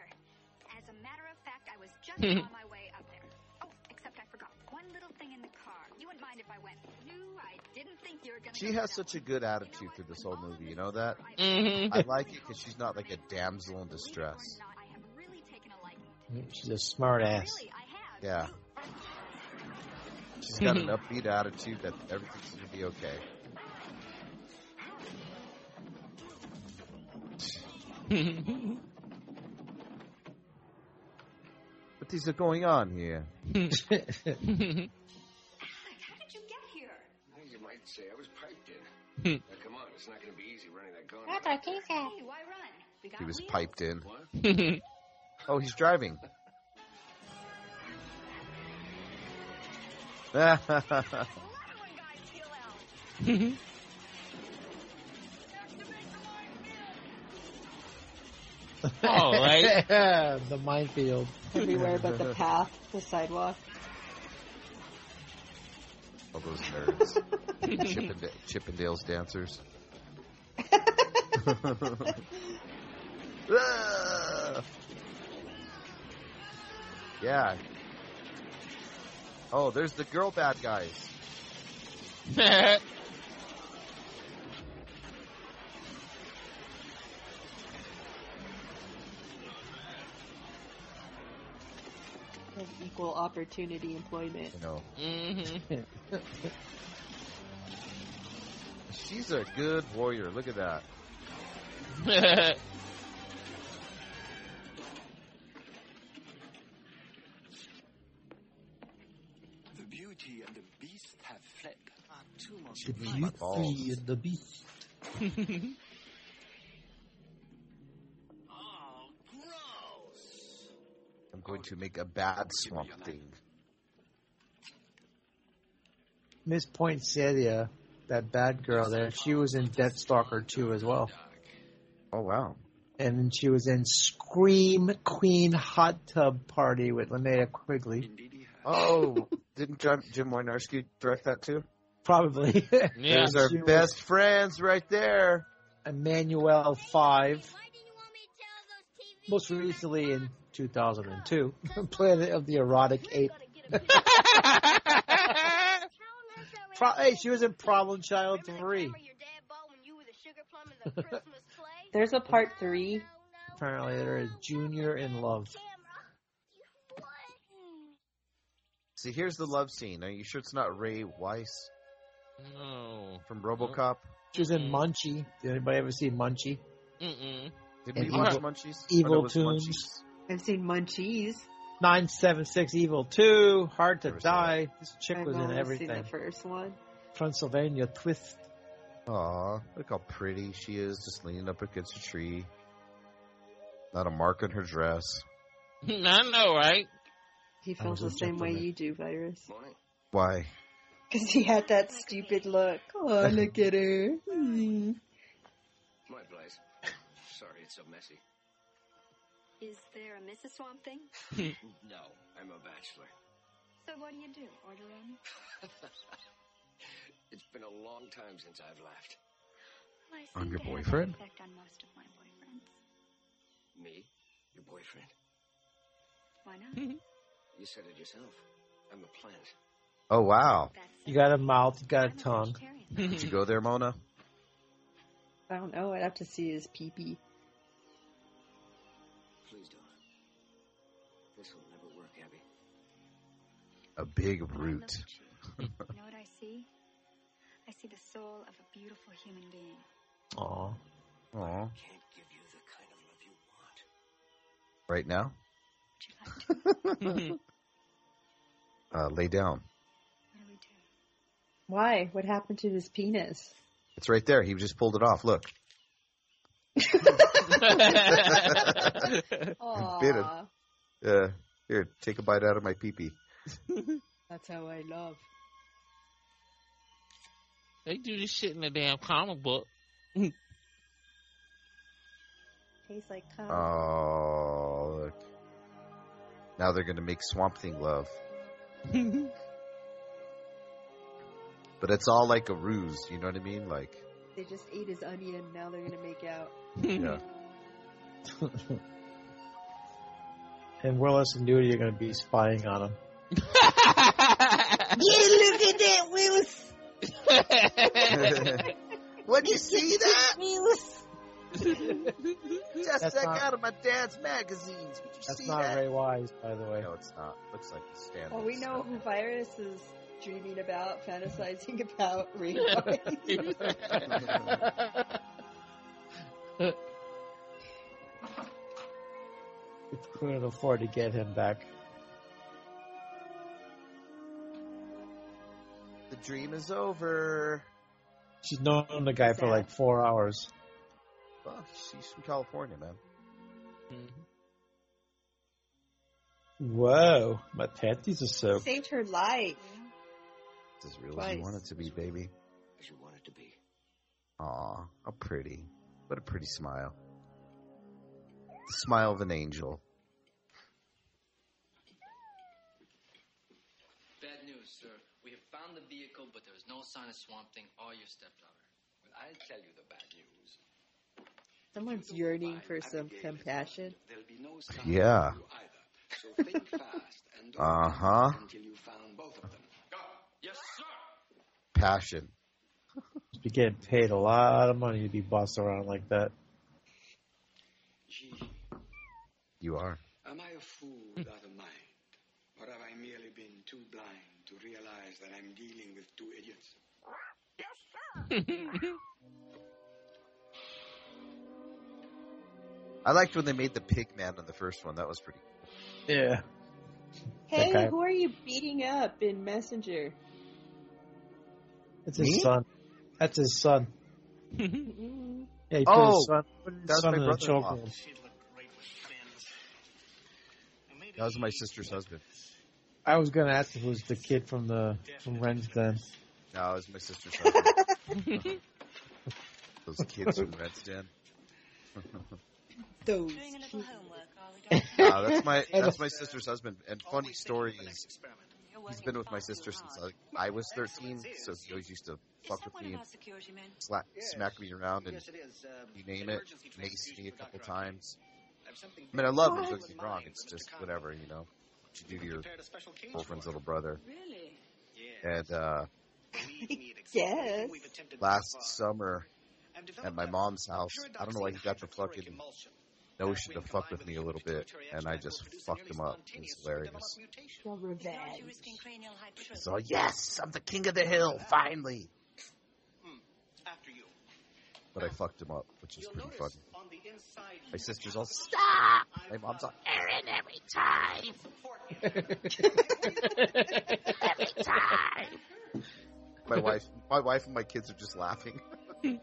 Speaker 9: As a matter of fact, I was just [laughs] on my way up there. Oh, except I forgot one little thing in the car. You wouldn't mind if I went. No, I didn't think you were gonna.
Speaker 4: She has such a good attitude through this whole movie. You know that?
Speaker 6: Mhm.
Speaker 4: I like it because she's not like a damsel in distress.
Speaker 5: She's a smart ass.
Speaker 4: Yeah. She's got an [laughs] upbeat attitude that everything's gonna be okay. [laughs] What is going on here?
Speaker 9: How did you get here?
Speaker 14: Well, You might say I was piped in. [laughs] now, come on, it's not going to be easy running that gun. That's our gauntlet.
Speaker 9: Hey, why run? We got
Speaker 4: He was
Speaker 9: wheels.
Speaker 4: piped in. [laughs] Oh, he's driving. [laughs]
Speaker 6: All right. [laughs]
Speaker 5: the minefield.
Speaker 3: Everywhere but the path, the sidewalk.
Speaker 4: All those nerds. [laughs] Chippende- Chippendales dancers. Ah! yeah. Oh, there's the girl bad guys.
Speaker 3: Like equal opportunity employment.
Speaker 4: You know,
Speaker 6: hmm [laughs]
Speaker 4: she's a good warrior. Look at that. [laughs]
Speaker 11: The beauty and the beast have fled. Ah, too much.
Speaker 5: The beauty and the beast. [laughs]
Speaker 4: going to make a bad swamp thing.
Speaker 5: Miss Poinsettia, that bad girl there, she was in Deathstalker 2 as well.
Speaker 4: Oh wow.
Speaker 5: And she was in Scream Queen Hot Tub Party with Linnea Quigley.
Speaker 4: Oh, [laughs] didn't Jim, Jim Wynorski direct that too?
Speaker 5: Probably. [laughs]
Speaker 6: Yeah.
Speaker 4: There's our best friends right there.
Speaker 5: Emmanuelle 5. Most recently in 2002, [laughs] Planet of the Erotic Ape. [laughs] Pro- hey, she was in Problem Child 3. [laughs]
Speaker 3: There's a part three.
Speaker 5: Apparently, they're junior in love.
Speaker 4: See, here's the love scene. Are you sure it's not Ray Wise
Speaker 6: no.
Speaker 4: from RoboCop?
Speaker 5: She was in Munchie. Did anybody ever see Munchie?
Speaker 6: Mm-mm.
Speaker 4: Did
Speaker 5: And
Speaker 4: we watch
Speaker 5: Evil-
Speaker 4: Munchies?
Speaker 5: Evil
Speaker 4: Or no, it was
Speaker 5: Tunes.
Speaker 4: Munchies.
Speaker 3: I've seen Munchies.
Speaker 5: 976 Evil 2, Hard to
Speaker 4: Never saw
Speaker 5: Die. This chick
Speaker 3: I've
Speaker 5: was in
Speaker 3: only seen the first one.
Speaker 5: Transylvania Twist.
Speaker 4: Aw, look how pretty she is, just leaning up against a tree. Not a mark on her dress. [laughs]
Speaker 6: I know, right?
Speaker 3: He
Speaker 4: I
Speaker 3: feels the same way you do, Virus.
Speaker 4: Why?
Speaker 3: Because he had that stupid look. [laughs] Oh, look at her. [laughs]
Speaker 14: My place. Sorry it's so messy.
Speaker 9: Is there a Mrs. Swamp Thing? [laughs]
Speaker 14: no, I'm a bachelor.
Speaker 9: So what do you do? Order in? [laughs]
Speaker 14: it's been a long time since I've left.
Speaker 9: Well, I
Speaker 4: I'm your
Speaker 9: to have
Speaker 4: boyfriend?
Speaker 9: effect on most of my boyfriends.
Speaker 14: Me? Your boyfriend?
Speaker 9: Why not? Mm-hmm.
Speaker 14: You said it yourself. I'm a plant.
Speaker 4: Oh wow.
Speaker 5: You got a mouth, you got a tongue.
Speaker 4: Did you go there, Mona?
Speaker 3: I don't know. I'd have to see his pee-pee.
Speaker 14: Please
Speaker 4: A big root. [laughs]
Speaker 9: You know what I see? I see the soul of a beautiful human being.
Speaker 5: Aw.
Speaker 4: Aw.
Speaker 14: Can't give you the kind of love you want.
Speaker 4: Right now? [laughs] uh, lay down.
Speaker 3: Why? What happened to his penis?
Speaker 4: It's right there. He just pulled it off. Look. [laughs] Bit it.
Speaker 3: Aw,
Speaker 4: Uh, here, take a bite out of my pee-pee. [laughs]
Speaker 3: that's how I love.
Speaker 6: They do this shit in the damn comic book. [laughs]
Speaker 3: Tastes like cum.
Speaker 4: Oh, look. Now they're going to make Swamp Thing love. [laughs] But it's all like a ruse, you know what I mean? Like,
Speaker 3: They just ate his onion. Now they're gonna make out.
Speaker 4: Yeah.
Speaker 5: and Willis and Nudie are going to be spying on him.
Speaker 3: Yeah, look at that, Willis. [laughs]
Speaker 4: What'd you see that?
Speaker 3: Willis.
Speaker 4: Just
Speaker 5: That's
Speaker 4: that
Speaker 5: not-
Speaker 4: out of my dad's magazines. Would you
Speaker 5: That's
Speaker 4: see
Speaker 5: not
Speaker 4: that?
Speaker 5: Ray Wise, by the way.
Speaker 4: No, it's not. Looks like the stand.
Speaker 3: Well, we know who Virus is dreaming about, fantasizing about Ray Wise. [laughs]
Speaker 5: We couldn't afford to get him back.
Speaker 4: Dream is over.
Speaker 5: She's known the guy for like four hours.
Speaker 4: Well, she's from California, man. Mm-hmm.
Speaker 5: Whoa, my panties are soaked.
Speaker 3: Saved her life.
Speaker 4: It's as real as you want it to be, baby.
Speaker 14: As you want it to be.
Speaker 4: Aw, how pretty. What a pretty smile. The smile of an angel.
Speaker 13: Bad news, sir. We have found the vehicle, but there is no sign of Swamp Thing or your stepdaughter.
Speaker 11: Well, I'll tell you the bad news.
Speaker 3: Someone's yearning for some compassion.
Speaker 11: There'll be no sign
Speaker 4: Yeah.
Speaker 11: of you either. So think [laughs] fast and
Speaker 4: Uh huh.
Speaker 11: until you found both of them.
Speaker 13: Yes, sir.
Speaker 4: Passion.
Speaker 5: Be getting paid a lot of money to be bossed around like that.
Speaker 11: Gee,
Speaker 4: You are.
Speaker 11: am I a fool out of mind? Or have I merely been too blind to realize that I'm dealing with two idiots? [laughs]
Speaker 4: I liked when they made the pig man in the first one. That was pretty cool.
Speaker 5: Yeah.
Speaker 3: Hey,
Speaker 5: Okay.
Speaker 3: who are you beating up in Messenger?
Speaker 5: It's his
Speaker 4: Me?
Speaker 5: son. That's his son. [laughs] Yeah, he
Speaker 4: Oh,
Speaker 5: his son, put his son
Speaker 4: my
Speaker 5: in a
Speaker 4: brother-in-law.
Speaker 5: chokehold.
Speaker 4: That was my sister's husband.
Speaker 5: I was gonna ask if it was the kid from the from Ren's Den.
Speaker 4: No, it was my sister's [laughs] husband. [laughs] Those kids from Red's Den.
Speaker 3: Those.
Speaker 10: Doing a little homework, [laughs]
Speaker 4: Uh, that's my that's my sister's husband. And funny story is, he's been with my sister since like, I was 13, so he always used to fuck with me and
Speaker 10: security
Speaker 4: slap, smack me around and
Speaker 15: Yes, it is. Um,
Speaker 4: you name it,
Speaker 15: emergency
Speaker 4: mace me a couple
Speaker 15: for
Speaker 4: times.
Speaker 15: I have something
Speaker 4: I mean, I love him.
Speaker 15: What?
Speaker 4: Don't get me wrong. It's just whatever, you know. What you do to your
Speaker 15: special cage
Speaker 4: girlfriend's
Speaker 15: for
Speaker 4: little brother.
Speaker 10: Really?
Speaker 4: And uh,
Speaker 3: Yes. [laughs]
Speaker 4: last summer at my mom's house, I don't know why he got the fucking notion to fuck with me a little bit, and I just fucked him up. It was hilarious.
Speaker 3: For revenge.
Speaker 10: risking cranial hypertrophy.
Speaker 4: So yes, I'm the king of the hill, finally.
Speaker 15: After you.
Speaker 4: But I fucked him up, which is pretty
Speaker 15: notice
Speaker 4: funny.
Speaker 15: on the inside.
Speaker 4: My sister's all stop. My mom's all Aaron every time. [laughs] every time. My [laughs] wife, my wife, and my kids are just laughing. [laughs]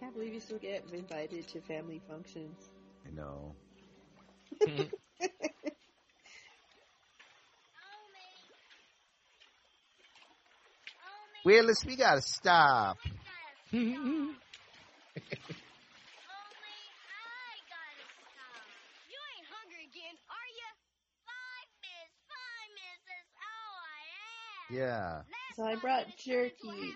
Speaker 3: Can't believe you still get invited to family functions.
Speaker 4: I know. [laughs] Willis, we gotta stop.
Speaker 12: You ain't hungry again, are you? Five minutes, five minutes, that's all I am.
Speaker 4: Yeah.
Speaker 3: So I brought jerky.
Speaker 12: We.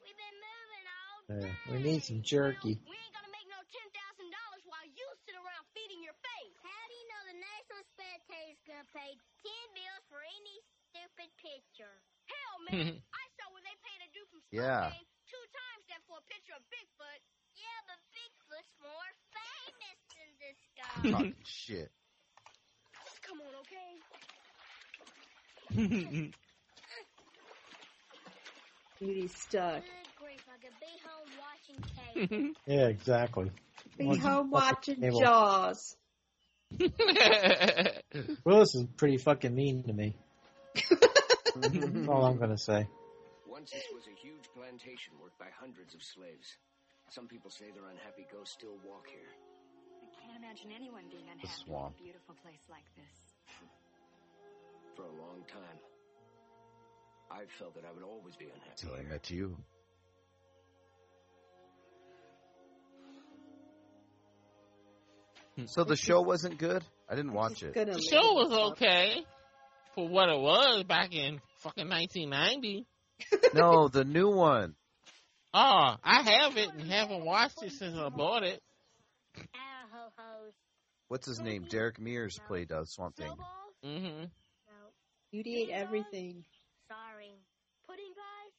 Speaker 12: We've been moving all
Speaker 5: Yeah, we need some jerky.
Speaker 12: We ain't gonna make no ten thousand dollars while you sit around feeding your face. How do you know the National Spectator's gonna pay ten bills for any stupid picture? Hell, man, [laughs] I saw where they paid a dude from
Speaker 4: Yeah.
Speaker 12: Two times that for a picture of Bigfoot. Yeah, but Bigfoot's more famous than this guy. [laughs]
Speaker 4: Talking shit.
Speaker 12: Come on, okay?
Speaker 3: Beauty's stuck.
Speaker 12: Good grief, I could be home watching stuck. [laughs]
Speaker 5: Yeah, exactly.
Speaker 3: Be
Speaker 5: What's-
Speaker 3: home watching
Speaker 5: cable?
Speaker 3: Jaws. [laughs]
Speaker 5: Willis is pretty fucking mean to me. [laughs] That's all I'm gonna say.
Speaker 14: Once this was a huge plantation worked by hundreds of slaves. Some people say their unhappy ghosts still walk here.
Speaker 9: I can't imagine anyone being unhappy in a beautiful place like this.
Speaker 14: For a long time. I felt that I would always be unhappy.
Speaker 4: Till I met you. So the show wasn't good. I didn't watch it.
Speaker 6: The show was okay for what it was back in fucking 1990. [laughs]
Speaker 4: No, the new one.
Speaker 6: Oh, I have it and haven't watched it since I bought it.
Speaker 4: What's his name? Derek Mears played uh, Swamp Thing.
Speaker 6: Mm-hmm.
Speaker 3: Beauty ate everything.
Speaker 12: Sorry. Pudding pies?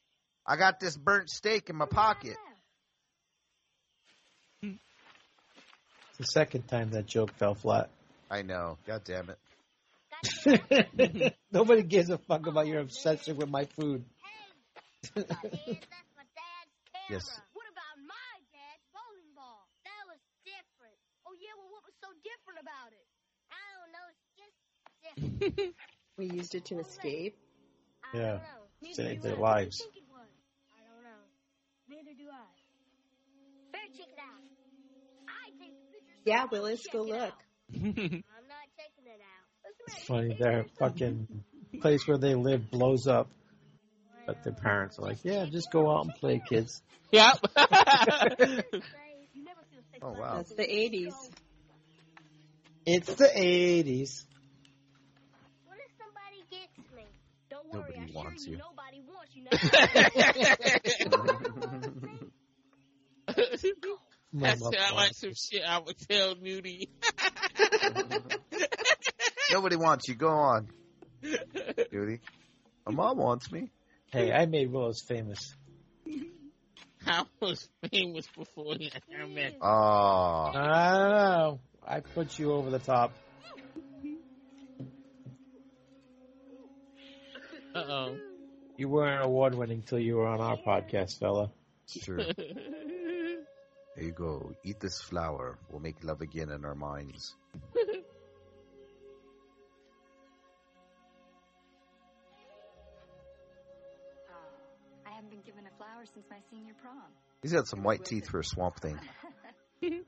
Speaker 4: I got this burnt steak in my pocket.
Speaker 5: It's the second time that joke fell flat.
Speaker 4: I know. God damn it. [laughs]
Speaker 5: Nobody gives a fuck about your oh, obsession with my food.
Speaker 4: Yes. [laughs]
Speaker 12: What about my dad's bowling ball? That was different. Oh yeah, well what was so different about it? I don't know, it's just different. [laughs]
Speaker 3: We used it to escape.
Speaker 5: Yeah.
Speaker 12: Save
Speaker 5: their lives.
Speaker 12: What do you think? I don't know. Neither do I. Better check it out. I take the pictures.
Speaker 3: Yeah, Willis, go look. [laughs]
Speaker 12: I'm not taking it out.
Speaker 5: It's funny, their fucking place where they live blows up. But their parents are like, yeah, just go out and play, kids.
Speaker 6: Yep. [laughs]
Speaker 4: Oh wow.
Speaker 3: That's the 80s.
Speaker 5: It's the 80s.
Speaker 12: What if somebody gets me? Don't worry,
Speaker 4: Nobody
Speaker 12: I
Speaker 4: wants
Speaker 12: assure
Speaker 4: you.
Speaker 12: nobody wants you now.
Speaker 6: That sound like some shit I would tell Nudie.
Speaker 4: Nobody wants you. Go on, Duty. My mom wants me.
Speaker 5: Hey, I made Willis famous.
Speaker 6: I was famous before I met.
Speaker 4: Oh,
Speaker 5: I don't know. I put you over the top.
Speaker 6: Oh.
Speaker 5: You weren't award winning till you were on our podcast, fella.
Speaker 4: it's true. There you go. Eat this flower. We'll make love again in our minds.
Speaker 9: Uh, I haven't been given a flower since my senior prom.
Speaker 4: He's got some white teeth for a swamp thing. [laughs]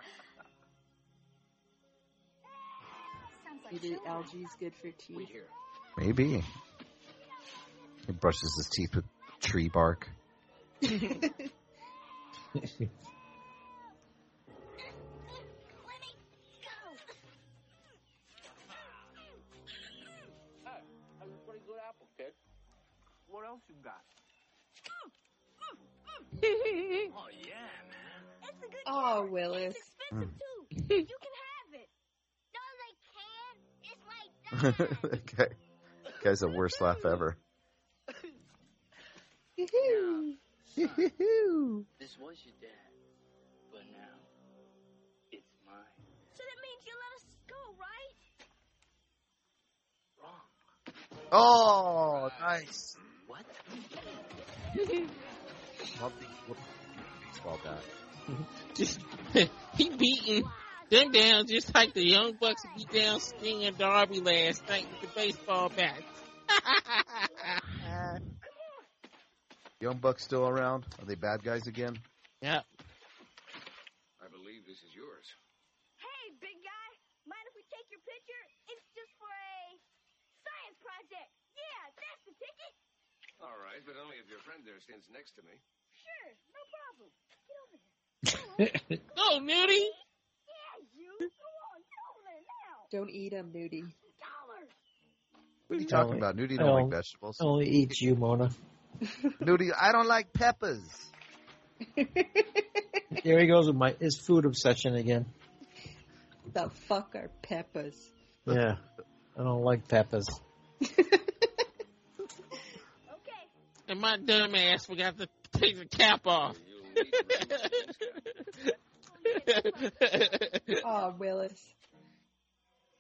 Speaker 3: Maybe algae's good for teeth.
Speaker 4: Maybe. He brushes his teeth with tree bark.
Speaker 8: That was a pretty good apple, kid. What else you got?
Speaker 13: oh yeah, man.
Speaker 12: It's a good
Speaker 3: Oh, Willis.
Speaker 4: Hmm.
Speaker 12: you can have it. No, they can. It's my
Speaker 4: that guy, guy's the worst laugh ever. [laughs]
Speaker 13: This was your dad, but now it's mine.
Speaker 12: So that means you let us go, right?
Speaker 4: Oh, nice.
Speaker 13: What? [laughs]
Speaker 4: Something- what- Baseball bat. [laughs]
Speaker 6: Just he beating them down just like the Young Bucks beat down Sting and Darby last night with the baseball bat.
Speaker 4: Young Bucks still around? Are they bad guys again?
Speaker 6: Yeah.
Speaker 14: I believe this is yours.
Speaker 12: Hey, big guy, mind if we take your picture? It's just for a science project. Yeah, that's the ticket.
Speaker 14: All right, but only if your friend there stands next to me.
Speaker 12: Sure, no problem. Get over here.
Speaker 6: Go, [laughs] oh, Nudie.
Speaker 12: Yeah, you. Go on, get over there now.
Speaker 3: Don't eat them, Nudie.
Speaker 12: Dollars.
Speaker 4: What are you talking about? Nudie don't like
Speaker 5: Only-
Speaker 4: vegetables.
Speaker 5: Only eats you, Mona. [laughs]
Speaker 4: Nudie, I don't like peppers. [laughs]
Speaker 5: There he goes with my his food obsession again.
Speaker 3: The fuck are peppers?
Speaker 5: Yeah, I don't like peppers. Okay. [laughs]
Speaker 6: And my dumb ass forgot to take the cap off.
Speaker 3: Oh, Willis.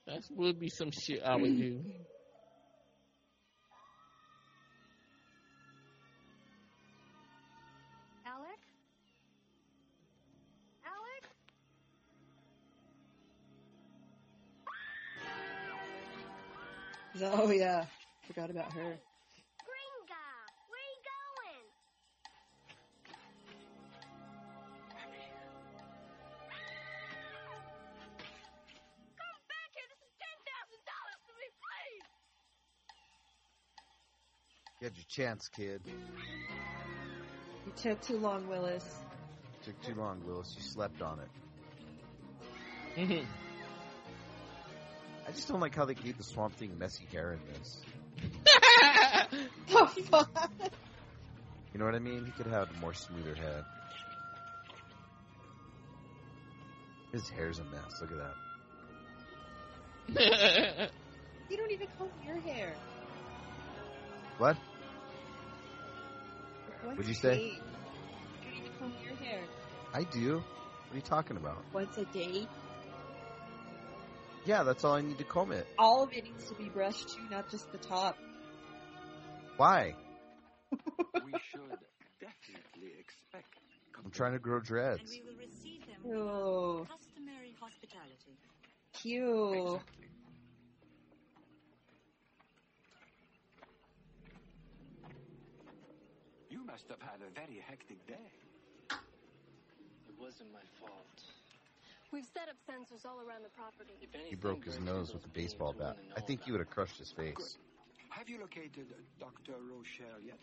Speaker 6: That would be some shit I would do. [laughs]
Speaker 3: Oh, yeah. Forgot about her.
Speaker 12: Green guy, where you going? Come back here. This is ten thousand dollars to me, please.
Speaker 4: You had your chance, kid.
Speaker 3: You took too long, Willis.
Speaker 4: Took too long, Willis. You slept on it. [laughs] I just don't like how they gave the Swamp Thing messy hair in this. [laughs]
Speaker 3: The fuck?
Speaker 4: You know what I mean? He could have a more smoother head. His hair's a mess. Look at that. [laughs]
Speaker 3: You don't even comb your hair.
Speaker 4: What?
Speaker 3: Once
Speaker 4: What'd you say?
Speaker 3: day. You don't even comb your hair.
Speaker 4: I do. What are you talking about?
Speaker 3: Once a day.
Speaker 4: Yeah, that's all I need to comb it.
Speaker 3: All of it needs to be brushed too, not just the top.
Speaker 4: Why?
Speaker 11: we should definitely expect.
Speaker 4: I'm trying to grow dreads.
Speaker 10: We will receive them
Speaker 3: Ew.
Speaker 10: with customary hospitality.
Speaker 3: Cute.
Speaker 11: You must have had a very hectic day.
Speaker 13: It wasn't my fault.
Speaker 12: We've set up sensors all around the property.
Speaker 13: If
Speaker 4: He broke his nose with a baseball bat. I think he would have crushed his face.
Speaker 11: Have you located Dr. Rochelle yet?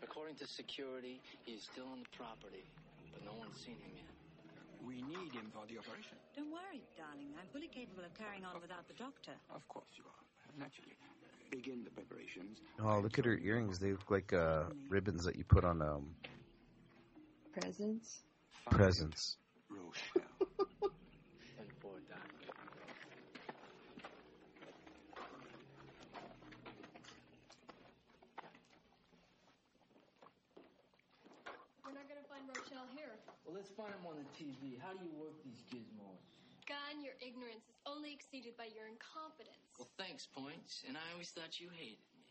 Speaker 13: According to security, he is still on the property, but no one's seen him yet.
Speaker 11: We need him for the operation.
Speaker 10: Don't worry, darling. I'm fully capable of carrying on without the doctor.
Speaker 11: Of course you are. Naturally. Begin the preparations.
Speaker 4: Oh, look at her earrings. They look like uh, ribbons that you put on um,
Speaker 3: Presents.
Speaker 4: presents.
Speaker 11: Rochelle.
Speaker 13: And for Doc.
Speaker 12: We're not gonna find Rochelle here.
Speaker 13: Well, let's find him on the TV. How do you work these gizmos?
Speaker 12: Gunn, your ignorance is only exceeded by your incompetence.
Speaker 13: Well, thanks, Points. And I always thought you hated me.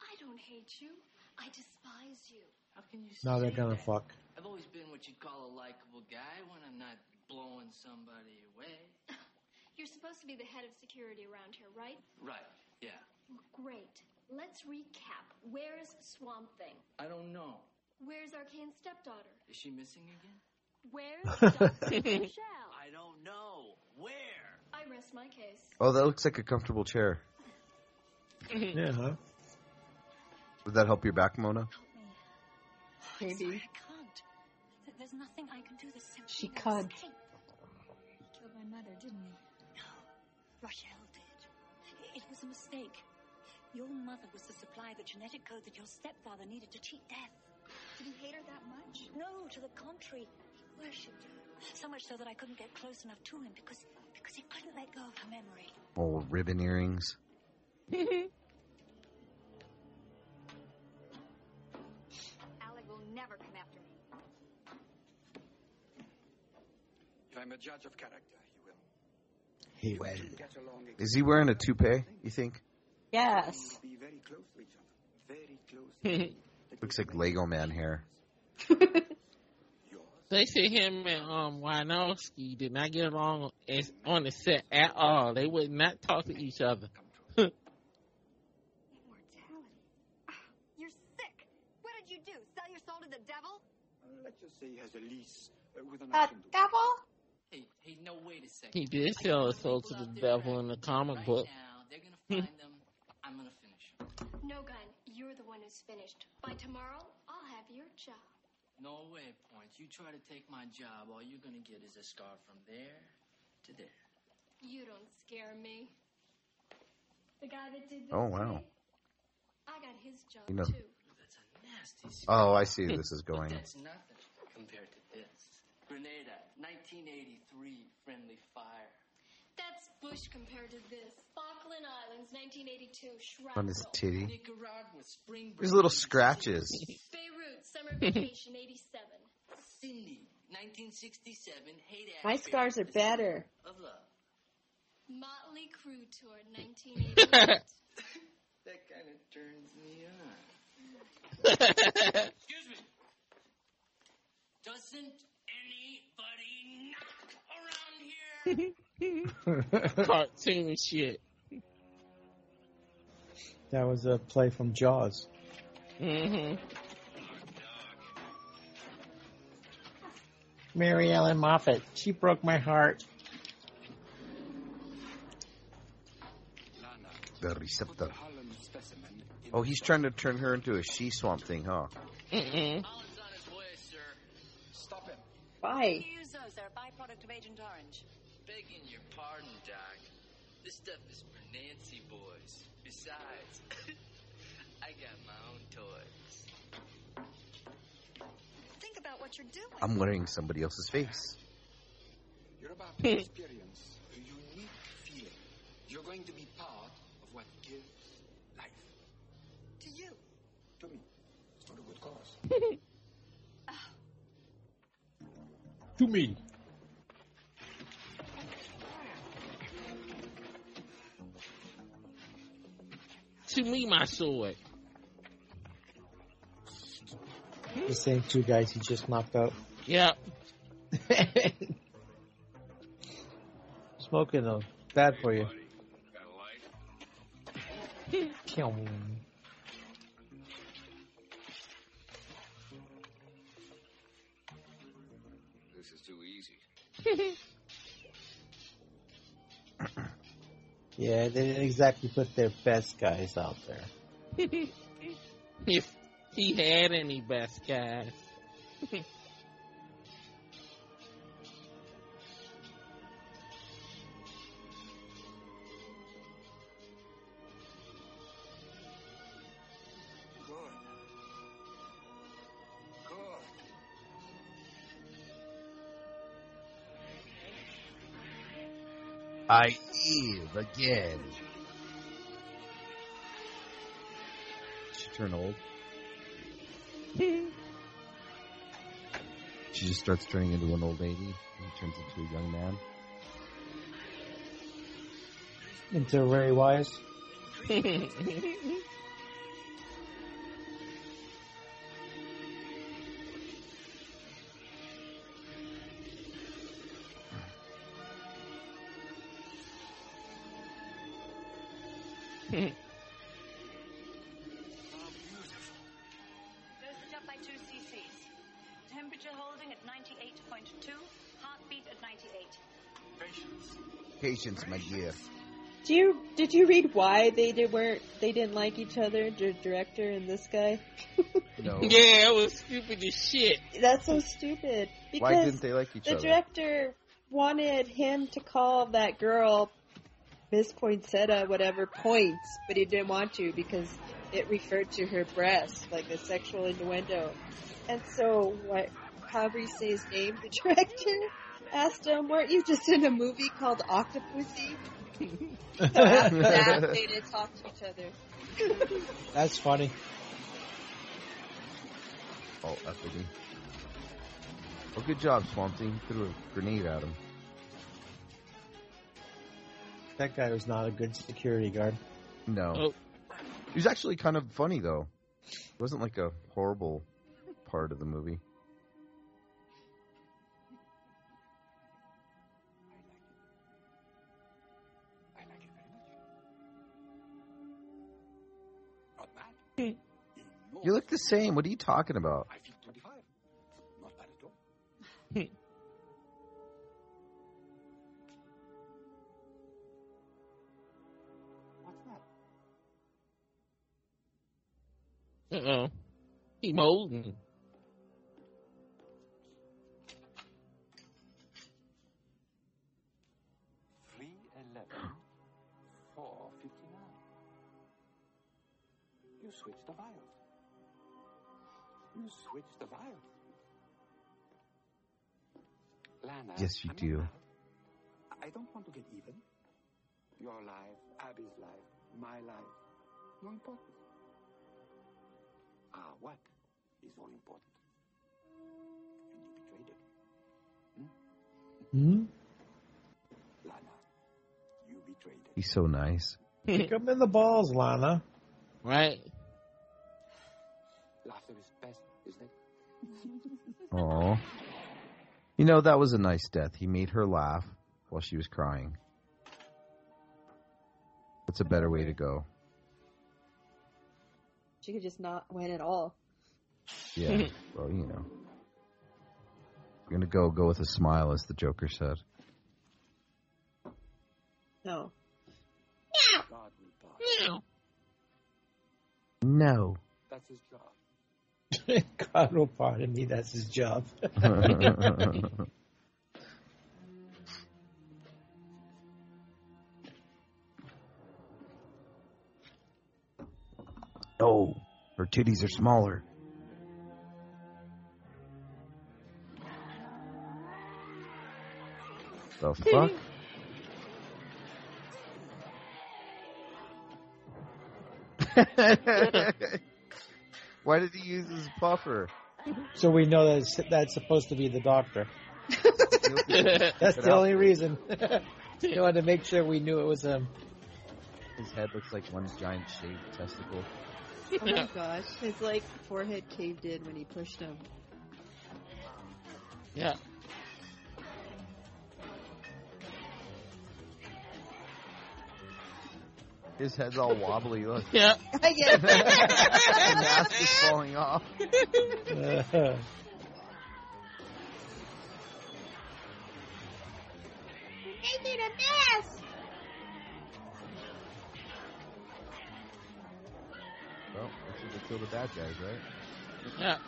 Speaker 12: I don't hate you. I despise you.
Speaker 13: How can you
Speaker 5: Now they're gonna
Speaker 13: that?
Speaker 5: fuck.
Speaker 13: I've always been what you'd call a likable guy when I'm not blowing somebody away. [laughs]
Speaker 12: You're supposed to be the head of security around here, right?
Speaker 13: Right, yeah.
Speaker 12: Great. Let's recap. Where's Swamp Thing?
Speaker 13: I don't know.
Speaker 12: Where's Arcane's stepdaughter?
Speaker 13: Is she missing again?
Speaker 12: Where's [laughs] Dr.
Speaker 13: I don't know. Where?
Speaker 12: I rest my case.
Speaker 4: Oh, that looks like a comfortable chair. [laughs]
Speaker 5: Yeah, huh?
Speaker 4: Would that help your back, Mona?
Speaker 3: Maybe.
Speaker 10: Sorry, I can't. Th- There's nothing I can do. There's simply
Speaker 3: She
Speaker 10: no
Speaker 3: can't.
Speaker 10: escape.
Speaker 9: He killed my mother, didn't he?
Speaker 10: No, Rochelle did. It was a mistake. Your mother was to supply the genetic code that your stepfather needed to cheat death.
Speaker 9: Did he hate her that much?
Speaker 10: No, to the contrary. He worshipped her. So much so that I couldn't get close enough to him because because he couldn't let go of her memory.
Speaker 4: Oh, ribbon earrings. [laughs]
Speaker 9: Alec will never come after me.
Speaker 11: If I'm a judge of character, he will.
Speaker 5: He
Speaker 11: will.
Speaker 4: Is he wearing a toupee, you think?
Speaker 3: Yes.
Speaker 11: Be very close to each other. Very close. [laughs]
Speaker 4: Looks like Lego man hair. [laughs]
Speaker 6: They said him and um Wynorski did not get along as, on the set at all. They would not talk to each other. [laughs]
Speaker 9: Immortality. Ah, You're sick. What did you do? Sell your soul to the devil?
Speaker 11: Let's just say he has a lease uh, with an
Speaker 3: A devil?
Speaker 13: Hey, hey, no, wait a second.
Speaker 6: He did sell his soul to the devil in the comic
Speaker 13: Right
Speaker 6: book.
Speaker 13: now, they're gonna find them. I'm gonna finish 'em.
Speaker 12: No, Gunn, you're the one who's finished. By tomorrow, I'll have your job.
Speaker 13: No way, Points. You try to take my job, all you're gonna get is a scar from there to there.
Speaker 12: You don't scare me. The guy that did this
Speaker 4: Oh, wow.
Speaker 12: me, I got his job
Speaker 4: You know-
Speaker 12: too.
Speaker 13: That's a nasty
Speaker 4: Oh. I see this is
Speaker 13: But
Speaker 4: going.
Speaker 13: that's nothing compared to this. Grenada, 1983, friendly fire.
Speaker 12: That's Bush compared to this. Falkland Islands, 1982, shrapnel.
Speaker 4: On his titty.
Speaker 13: Nicaragua, spring break.
Speaker 4: There's little scratches. [laughs]
Speaker 12: Beirut, summer vacation, 87.
Speaker 13: Cindy, 1967, hate
Speaker 3: My scars are better.
Speaker 13: of love.
Speaker 12: Motley Crue tour, [laughs] 1988.
Speaker 13: That kind of turns me on. [laughs] Excuse me. Doesn't anybody knock around here? [laughs]
Speaker 6: Cartoon shit.
Speaker 5: That was a play from Jaws.
Speaker 6: hmm
Speaker 5: Mary Ellen Moffat. She broke my heart.
Speaker 4: The receptor.
Speaker 11: Harlem specimen. in
Speaker 4: Oh, he's trying to turn her into a she swamp thing, huh?
Speaker 6: Mm-mm.
Speaker 13: Holland's on his way, sir.
Speaker 11: Stop him.
Speaker 10: Use those. They're a byproduct of Agent Orange.
Speaker 13: Begging your pardon, Doc. This This stuff is for Nancy boys. Besides, [coughs] I got my own toys.
Speaker 10: Think about what you're doing.
Speaker 4: I'm wearing somebody else's face.
Speaker 11: You're about to experience a unique feeling. You're going to be part of what gives life.
Speaker 10: To you.
Speaker 11: To me. It's not a good cause. [laughs] Oh.
Speaker 5: To me.
Speaker 6: To me, my sword.
Speaker 5: The same two guys he just knocked out.
Speaker 6: Yep. [laughs]
Speaker 5: Smoking though, bad for you. Kill.
Speaker 14: This
Speaker 5: Yeah, they didn't exactly put their best guys out there. [laughs]
Speaker 6: if he had any best guys. [laughs]
Speaker 4: I Eve again. She turned old. [laughs] She just starts turning into an old lady and turns into a young man.
Speaker 5: Into Ray Wise. [laughs]
Speaker 11: Patience,
Speaker 4: my dear.
Speaker 3: Do you did you read why they did weren't they didn't like each other, the director and this guy? [laughs]
Speaker 4: No.
Speaker 6: Yeah, it was stupid as shit.
Speaker 3: That's so stupid. Because
Speaker 4: Why didn't they like each
Speaker 3: the
Speaker 4: other?
Speaker 3: The director wanted him to call that girl Miss Poinsettia whatever points, but he didn't want to because it referred to her breast, like a sexual innuendo. And so what however you say his name, the [laughs] director asked him, Weren't you just in a movie called Octopussy? [laughs] so after that they didn't talk to each other.
Speaker 5: That's funny.
Speaker 4: Oh, effigy. Well, oh, good job, Swamp Thing. Threw a grenade at him.
Speaker 5: That guy was not a good security guard.
Speaker 4: No.
Speaker 6: Oh.
Speaker 4: He was actually kind of funny, though. It wasn't like a horrible part of the movie. You look the same. What are you talking about?
Speaker 11: I feel 25. Not bad at all. What's that?
Speaker 6: Uh oh. He
Speaker 11: You switched the vials. You switched the vials. Lana.
Speaker 4: Yes, you
Speaker 11: I'm
Speaker 4: do.
Speaker 11: I don't want to get even. Your life, Abby's life, my life, no important. Ah, what is all important? And you betrayed it.
Speaker 5: Hmm?
Speaker 11: Lana, you betrayed it.
Speaker 4: He's so nice.
Speaker 5: Kick him in the balls, Lana.
Speaker 6: Right? [laughs]
Speaker 4: Aw. You know, that was a nice death. He made her laugh while she was crying. That's a better way to go.
Speaker 3: She could just not win at all.
Speaker 4: Yeah. [laughs] well, you know. We're gonna go go with a smile, as the Joker said.
Speaker 3: No.
Speaker 11: God will pass.
Speaker 4: No.
Speaker 11: That's his job. [laughs]
Speaker 5: God will pardon me. That's his job. [laughs]
Speaker 2: oh, her titties are smaller. The [laughs] fuck?
Speaker 4: Why did he use his puffer?
Speaker 5: So we know that it's, that's supposed to be the doctor. [laughs] That's the only reason. [laughs] you wanted to make sure we knew it was him.
Speaker 2: His head looks like one giant shaved testicle.
Speaker 3: Oh my gosh, his like forehead caved in when he pushed him.
Speaker 6: Yeah.
Speaker 4: His head's all wobbly. Look. [laughs]
Speaker 6: Yeah.
Speaker 3: I get
Speaker 4: the mask is falling off.
Speaker 12: They did a mess.
Speaker 4: Well, that's what they kill the bad guys, right?
Speaker 6: Yeah.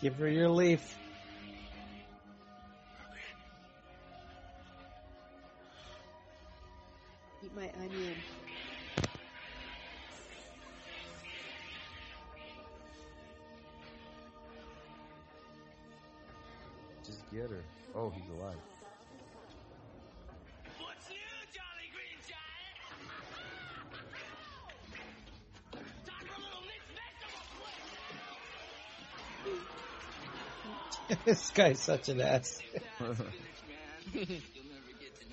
Speaker 5: Give her your leaf. This guy's such an ass.
Speaker 13: man. [laughs] You'll never get to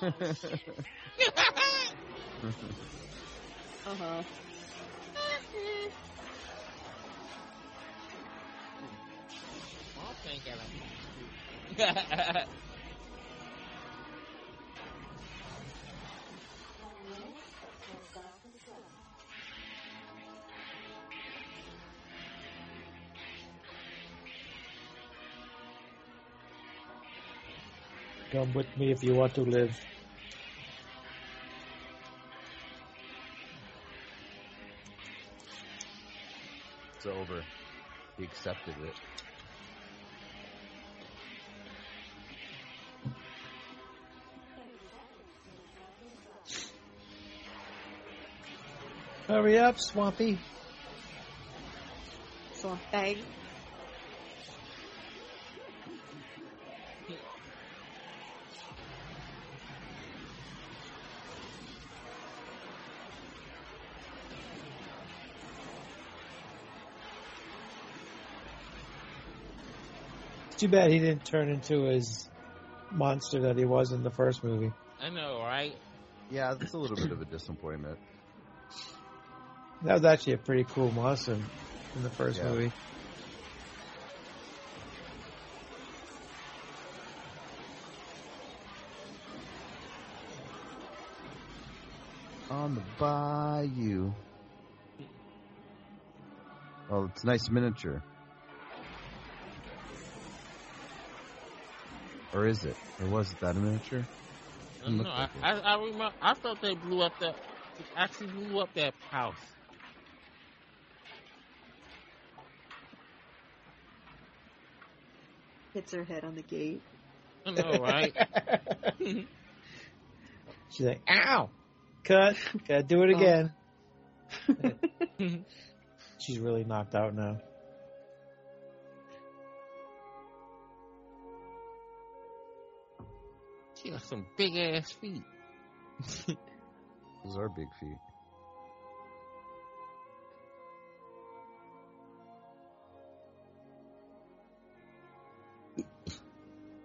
Speaker 13: [laughs]
Speaker 6: uh-huh. [laughs]
Speaker 5: Come with me if you want to live.
Speaker 4: It's over. He accepted it.
Speaker 5: Hurry up, Swampy.
Speaker 3: Swamp bag.
Speaker 5: Too bad he didn't turn into his monster that he was in the first movie.
Speaker 6: I know, right?
Speaker 4: Yeah, that's a little bit of a disappointment.
Speaker 5: That was actually a pretty cool monster in the first
Speaker 4: Yeah.
Speaker 5: movie.
Speaker 4: On the bayou. Oh, it's a nice miniature. Or is it? Or was it that a miniature?
Speaker 6: I don't. I, I, I remember. I thought they blew up that. Actually, blew up that house.
Speaker 3: Hits her head on the gate.
Speaker 6: I know, right? [laughs]
Speaker 5: She's like, ow! Cut. Gotta do it
Speaker 3: Oh.
Speaker 5: again. [laughs] She's really knocked out now.
Speaker 6: Got some big ass feet.
Speaker 4: Those are big feet.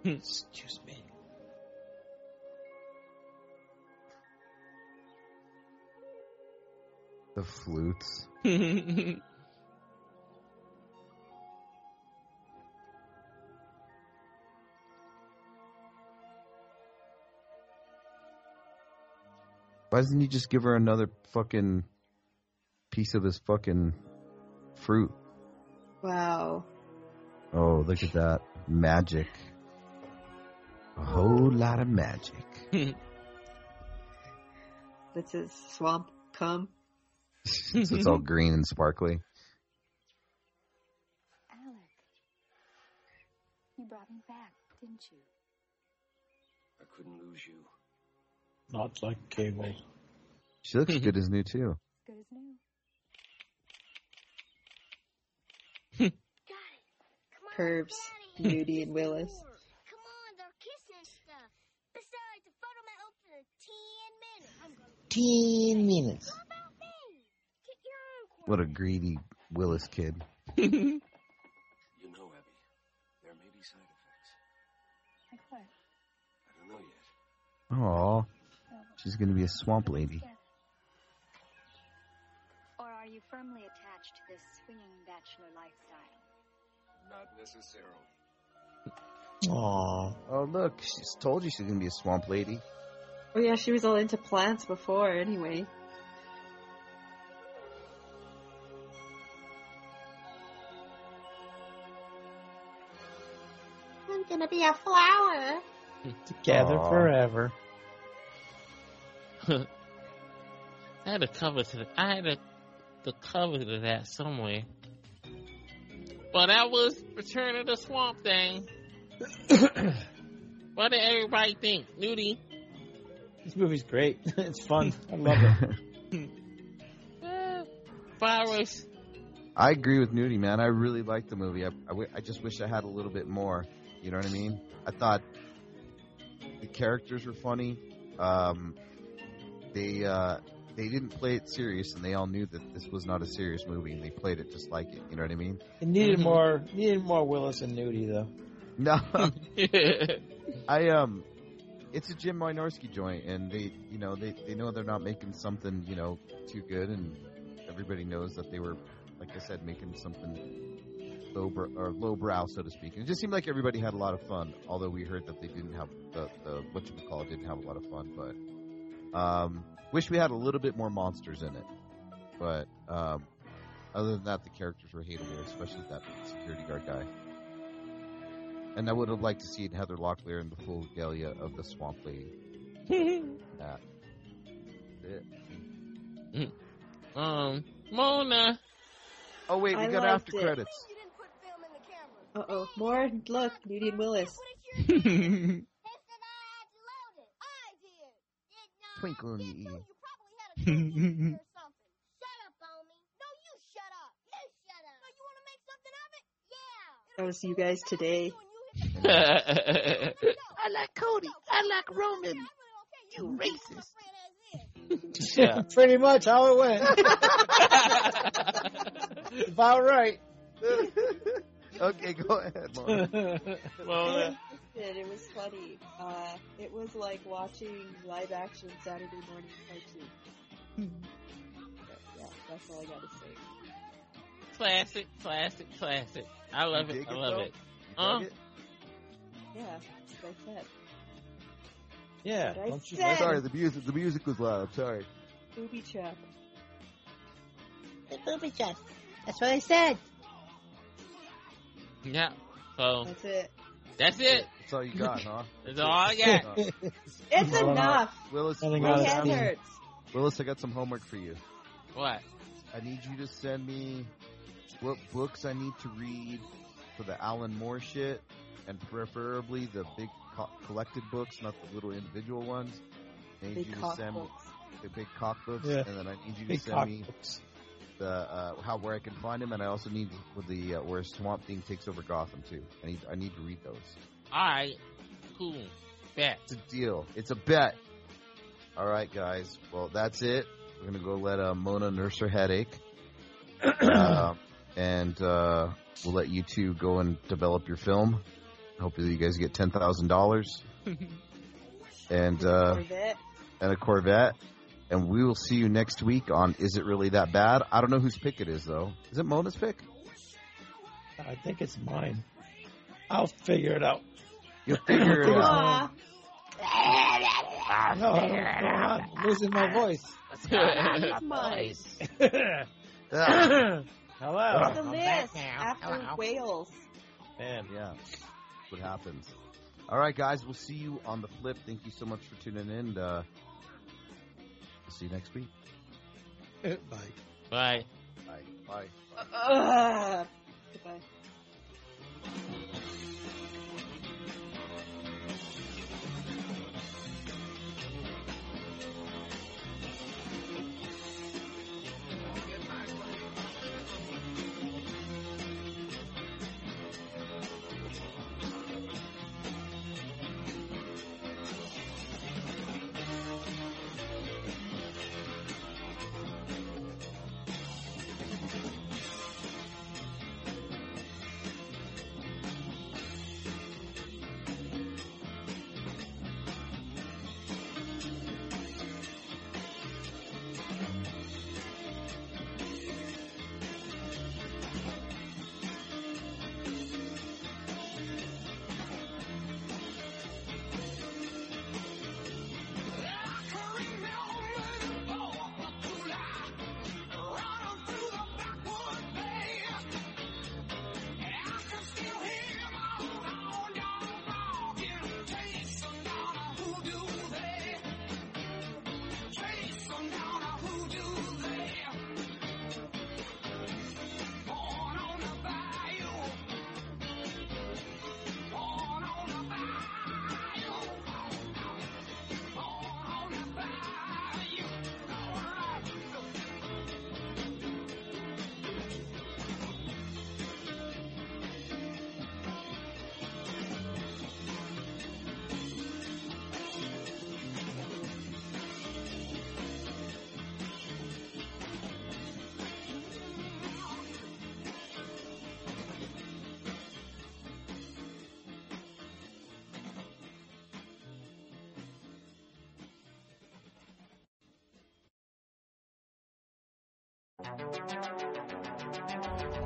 Speaker 5: Excuse me.
Speaker 4: The flutes. [laughs] Why doesn't he just give her another fucking piece of his fucking fruit?
Speaker 3: Wow.
Speaker 4: Oh, look at that magic! A whole lot of magic. [laughs]
Speaker 3: That's his swamp cum.
Speaker 4: so it's all [laughs] green and sparkly.
Speaker 10: Alec, you brought me back, didn't you?
Speaker 14: I couldn't lose you.
Speaker 5: Not like cable.
Speaker 4: She looks hmm. good as new too.
Speaker 10: Good as new. Hmm.
Speaker 3: Curves. Nudie and Willis.
Speaker 12: Come on, they're kissing stuff. Besides, the photo might open in ten minutes.
Speaker 5: Ten minutes.
Speaker 12: get your own
Speaker 4: What a greedy Willis kid. [laughs]
Speaker 14: You know, Abby, there may be side effects.
Speaker 10: Like what?
Speaker 14: I don't know yet.
Speaker 4: Aw, she's gonna be a swamp lady.
Speaker 9: Or are you firmly attached to this swinging bachelor lifestyle?
Speaker 14: Not necessarily.
Speaker 4: Aw. Oh look, she's told you she's gonna be a swamp lady.
Speaker 3: Oh yeah, she was all into plants before anyway.
Speaker 12: I'm gonna be a flower. [laughs]
Speaker 5: Together
Speaker 4: Aw.
Speaker 5: forever.
Speaker 6: I had a cover to the, I had a, the cover to that somewhere. But that was Return of the Swamp Thing. [coughs] what did everybody think? Nudie?
Speaker 5: This movie's great. [laughs] it's fun. [laughs] I love it.
Speaker 6: Eh, [laughs] Virus.
Speaker 4: I agree with Nudie, man. I really liked the movie. I, I, w- I just wish I had a little bit more. You know what I mean? I thought the characters were funny. Um, they uh, they didn't play it serious, and they all knew that this was not a serious movie, and they played it just like it. You know what I mean?
Speaker 5: It needed more. Needed more Willis and Nudie though.
Speaker 4: No, [laughs] I um, it's a Jim Wynorski joint, and they, you know, they they know they're not making something, you know, too good, and everybody knows that they were, like I said, making something low br- or low brow, so to speak. And it just seemed like everybody had a lot of fun, although we heard that they didn't have the the what you would call it didn't have a lot of fun, but um, wish we had a little bit more monsters in it. But um, other than that, the characters were hateable, especially that security guard guy. And I would have liked to see Heather Locklear in the full regalia of the Swamp Lady. [laughs] That. It.
Speaker 6: um, Mona.
Speaker 4: Oh wait, we
Speaker 3: I
Speaker 4: got
Speaker 3: liked
Speaker 4: after
Speaker 3: it.
Speaker 4: credits.
Speaker 3: Uh oh, more. Look, Nudie and Willis. [laughs]
Speaker 4: Twinkle in the eye.
Speaker 12: Shut up, Omi. No, you shut up. You shut up. No, you want to make something of it? Yeah.
Speaker 3: That was you guys today. [laughs]
Speaker 6: I like Cody. I like Roman. You racist.
Speaker 5: Yeah. [laughs] Pretty much how it went. [laughs] About right.
Speaker 4: okay, go ahead, Mona.
Speaker 6: Mona.
Speaker 3: Uh, It, it was funny. Uh, it was like watching live action Saturday morning cartoon. But, yeah, that's all I gotta say.
Speaker 6: Classic, classic, classic. I love
Speaker 4: You
Speaker 6: it. I love
Speaker 4: though?
Speaker 6: it.
Speaker 4: You
Speaker 6: Huh?
Speaker 4: it?
Speaker 3: Yeah, as I said.
Speaker 5: Yeah.
Speaker 3: What I
Speaker 5: Don't you
Speaker 3: said.
Speaker 4: Sorry, the music the music was loud. Sorry.
Speaker 3: Booby trap.
Speaker 16: The booby trap. That's what I said.
Speaker 6: Yeah. So
Speaker 3: That's it.
Speaker 6: That's it.
Speaker 4: That's all you got, huh? [laughs]
Speaker 6: That's all I got. [laughs]
Speaker 3: It's
Speaker 4: Well, uh,
Speaker 3: enough.
Speaker 4: Willis,
Speaker 5: Nothing
Speaker 3: My
Speaker 4: Willis,
Speaker 3: hand
Speaker 5: um,
Speaker 3: hurts.
Speaker 4: Willis, I got some homework for you.
Speaker 6: What?
Speaker 4: I need you to send me what books I need to read for the Alan Moore shit, and preferably the big co- collected books, not the little individual ones. I need
Speaker 3: Big
Speaker 4: you to
Speaker 3: cock
Speaker 4: send me
Speaker 3: books.
Speaker 4: the big cock books,
Speaker 5: Yeah.
Speaker 4: and then I need you to
Speaker 5: Big
Speaker 4: send
Speaker 5: cock
Speaker 4: me
Speaker 5: books.
Speaker 4: The uh, how where I can find them, and I also need with the uh, where Swamp Thing takes over Gotham too. I need I need to read those.
Speaker 6: All right. Cool. Bet.
Speaker 4: It's a deal. It's a bet. All right, guys. Well, that's it. We're gonna go let uh, Mona nurse her headache, [clears throat] uh, and uh, we'll let you two go and develop your film. Hopefully, you guys get ten thousand dollars [laughs] and uh,
Speaker 3: Corvette.
Speaker 4: and a Corvette. And we will see you next week on Is It Really That Bad? I don't know whose pick it is though. Is it Mona's pick?
Speaker 5: I think it's mine. I'll figure it out.
Speaker 4: You'll figure it out. [laughs]
Speaker 5: No, I don't know what's going on. I'm losing my voice.
Speaker 11: Mine. [laughs]
Speaker 5: Hello.
Speaker 11: What's the
Speaker 5: I'm
Speaker 11: list after
Speaker 5: Hello.
Speaker 11: Wales?
Speaker 4: Man, yeah. What happens. All right, guys. We'll see you on the flip. Thank you so much for tuning in. Uh, see you next week.
Speaker 5: Uh, bye.
Speaker 6: Bye.
Speaker 4: Bye. Bye.
Speaker 11: Ugh. Goodbye.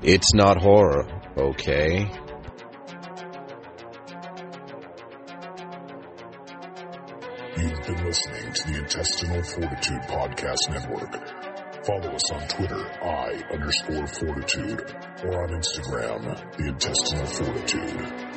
Speaker 4: It's not horror, okay?
Speaker 1: You've been listening to the Intestinal Fortitude Podcast Network. Follow us on Twitter, I underscore fortitude, or on Instagram, the Intestinal Fortitude.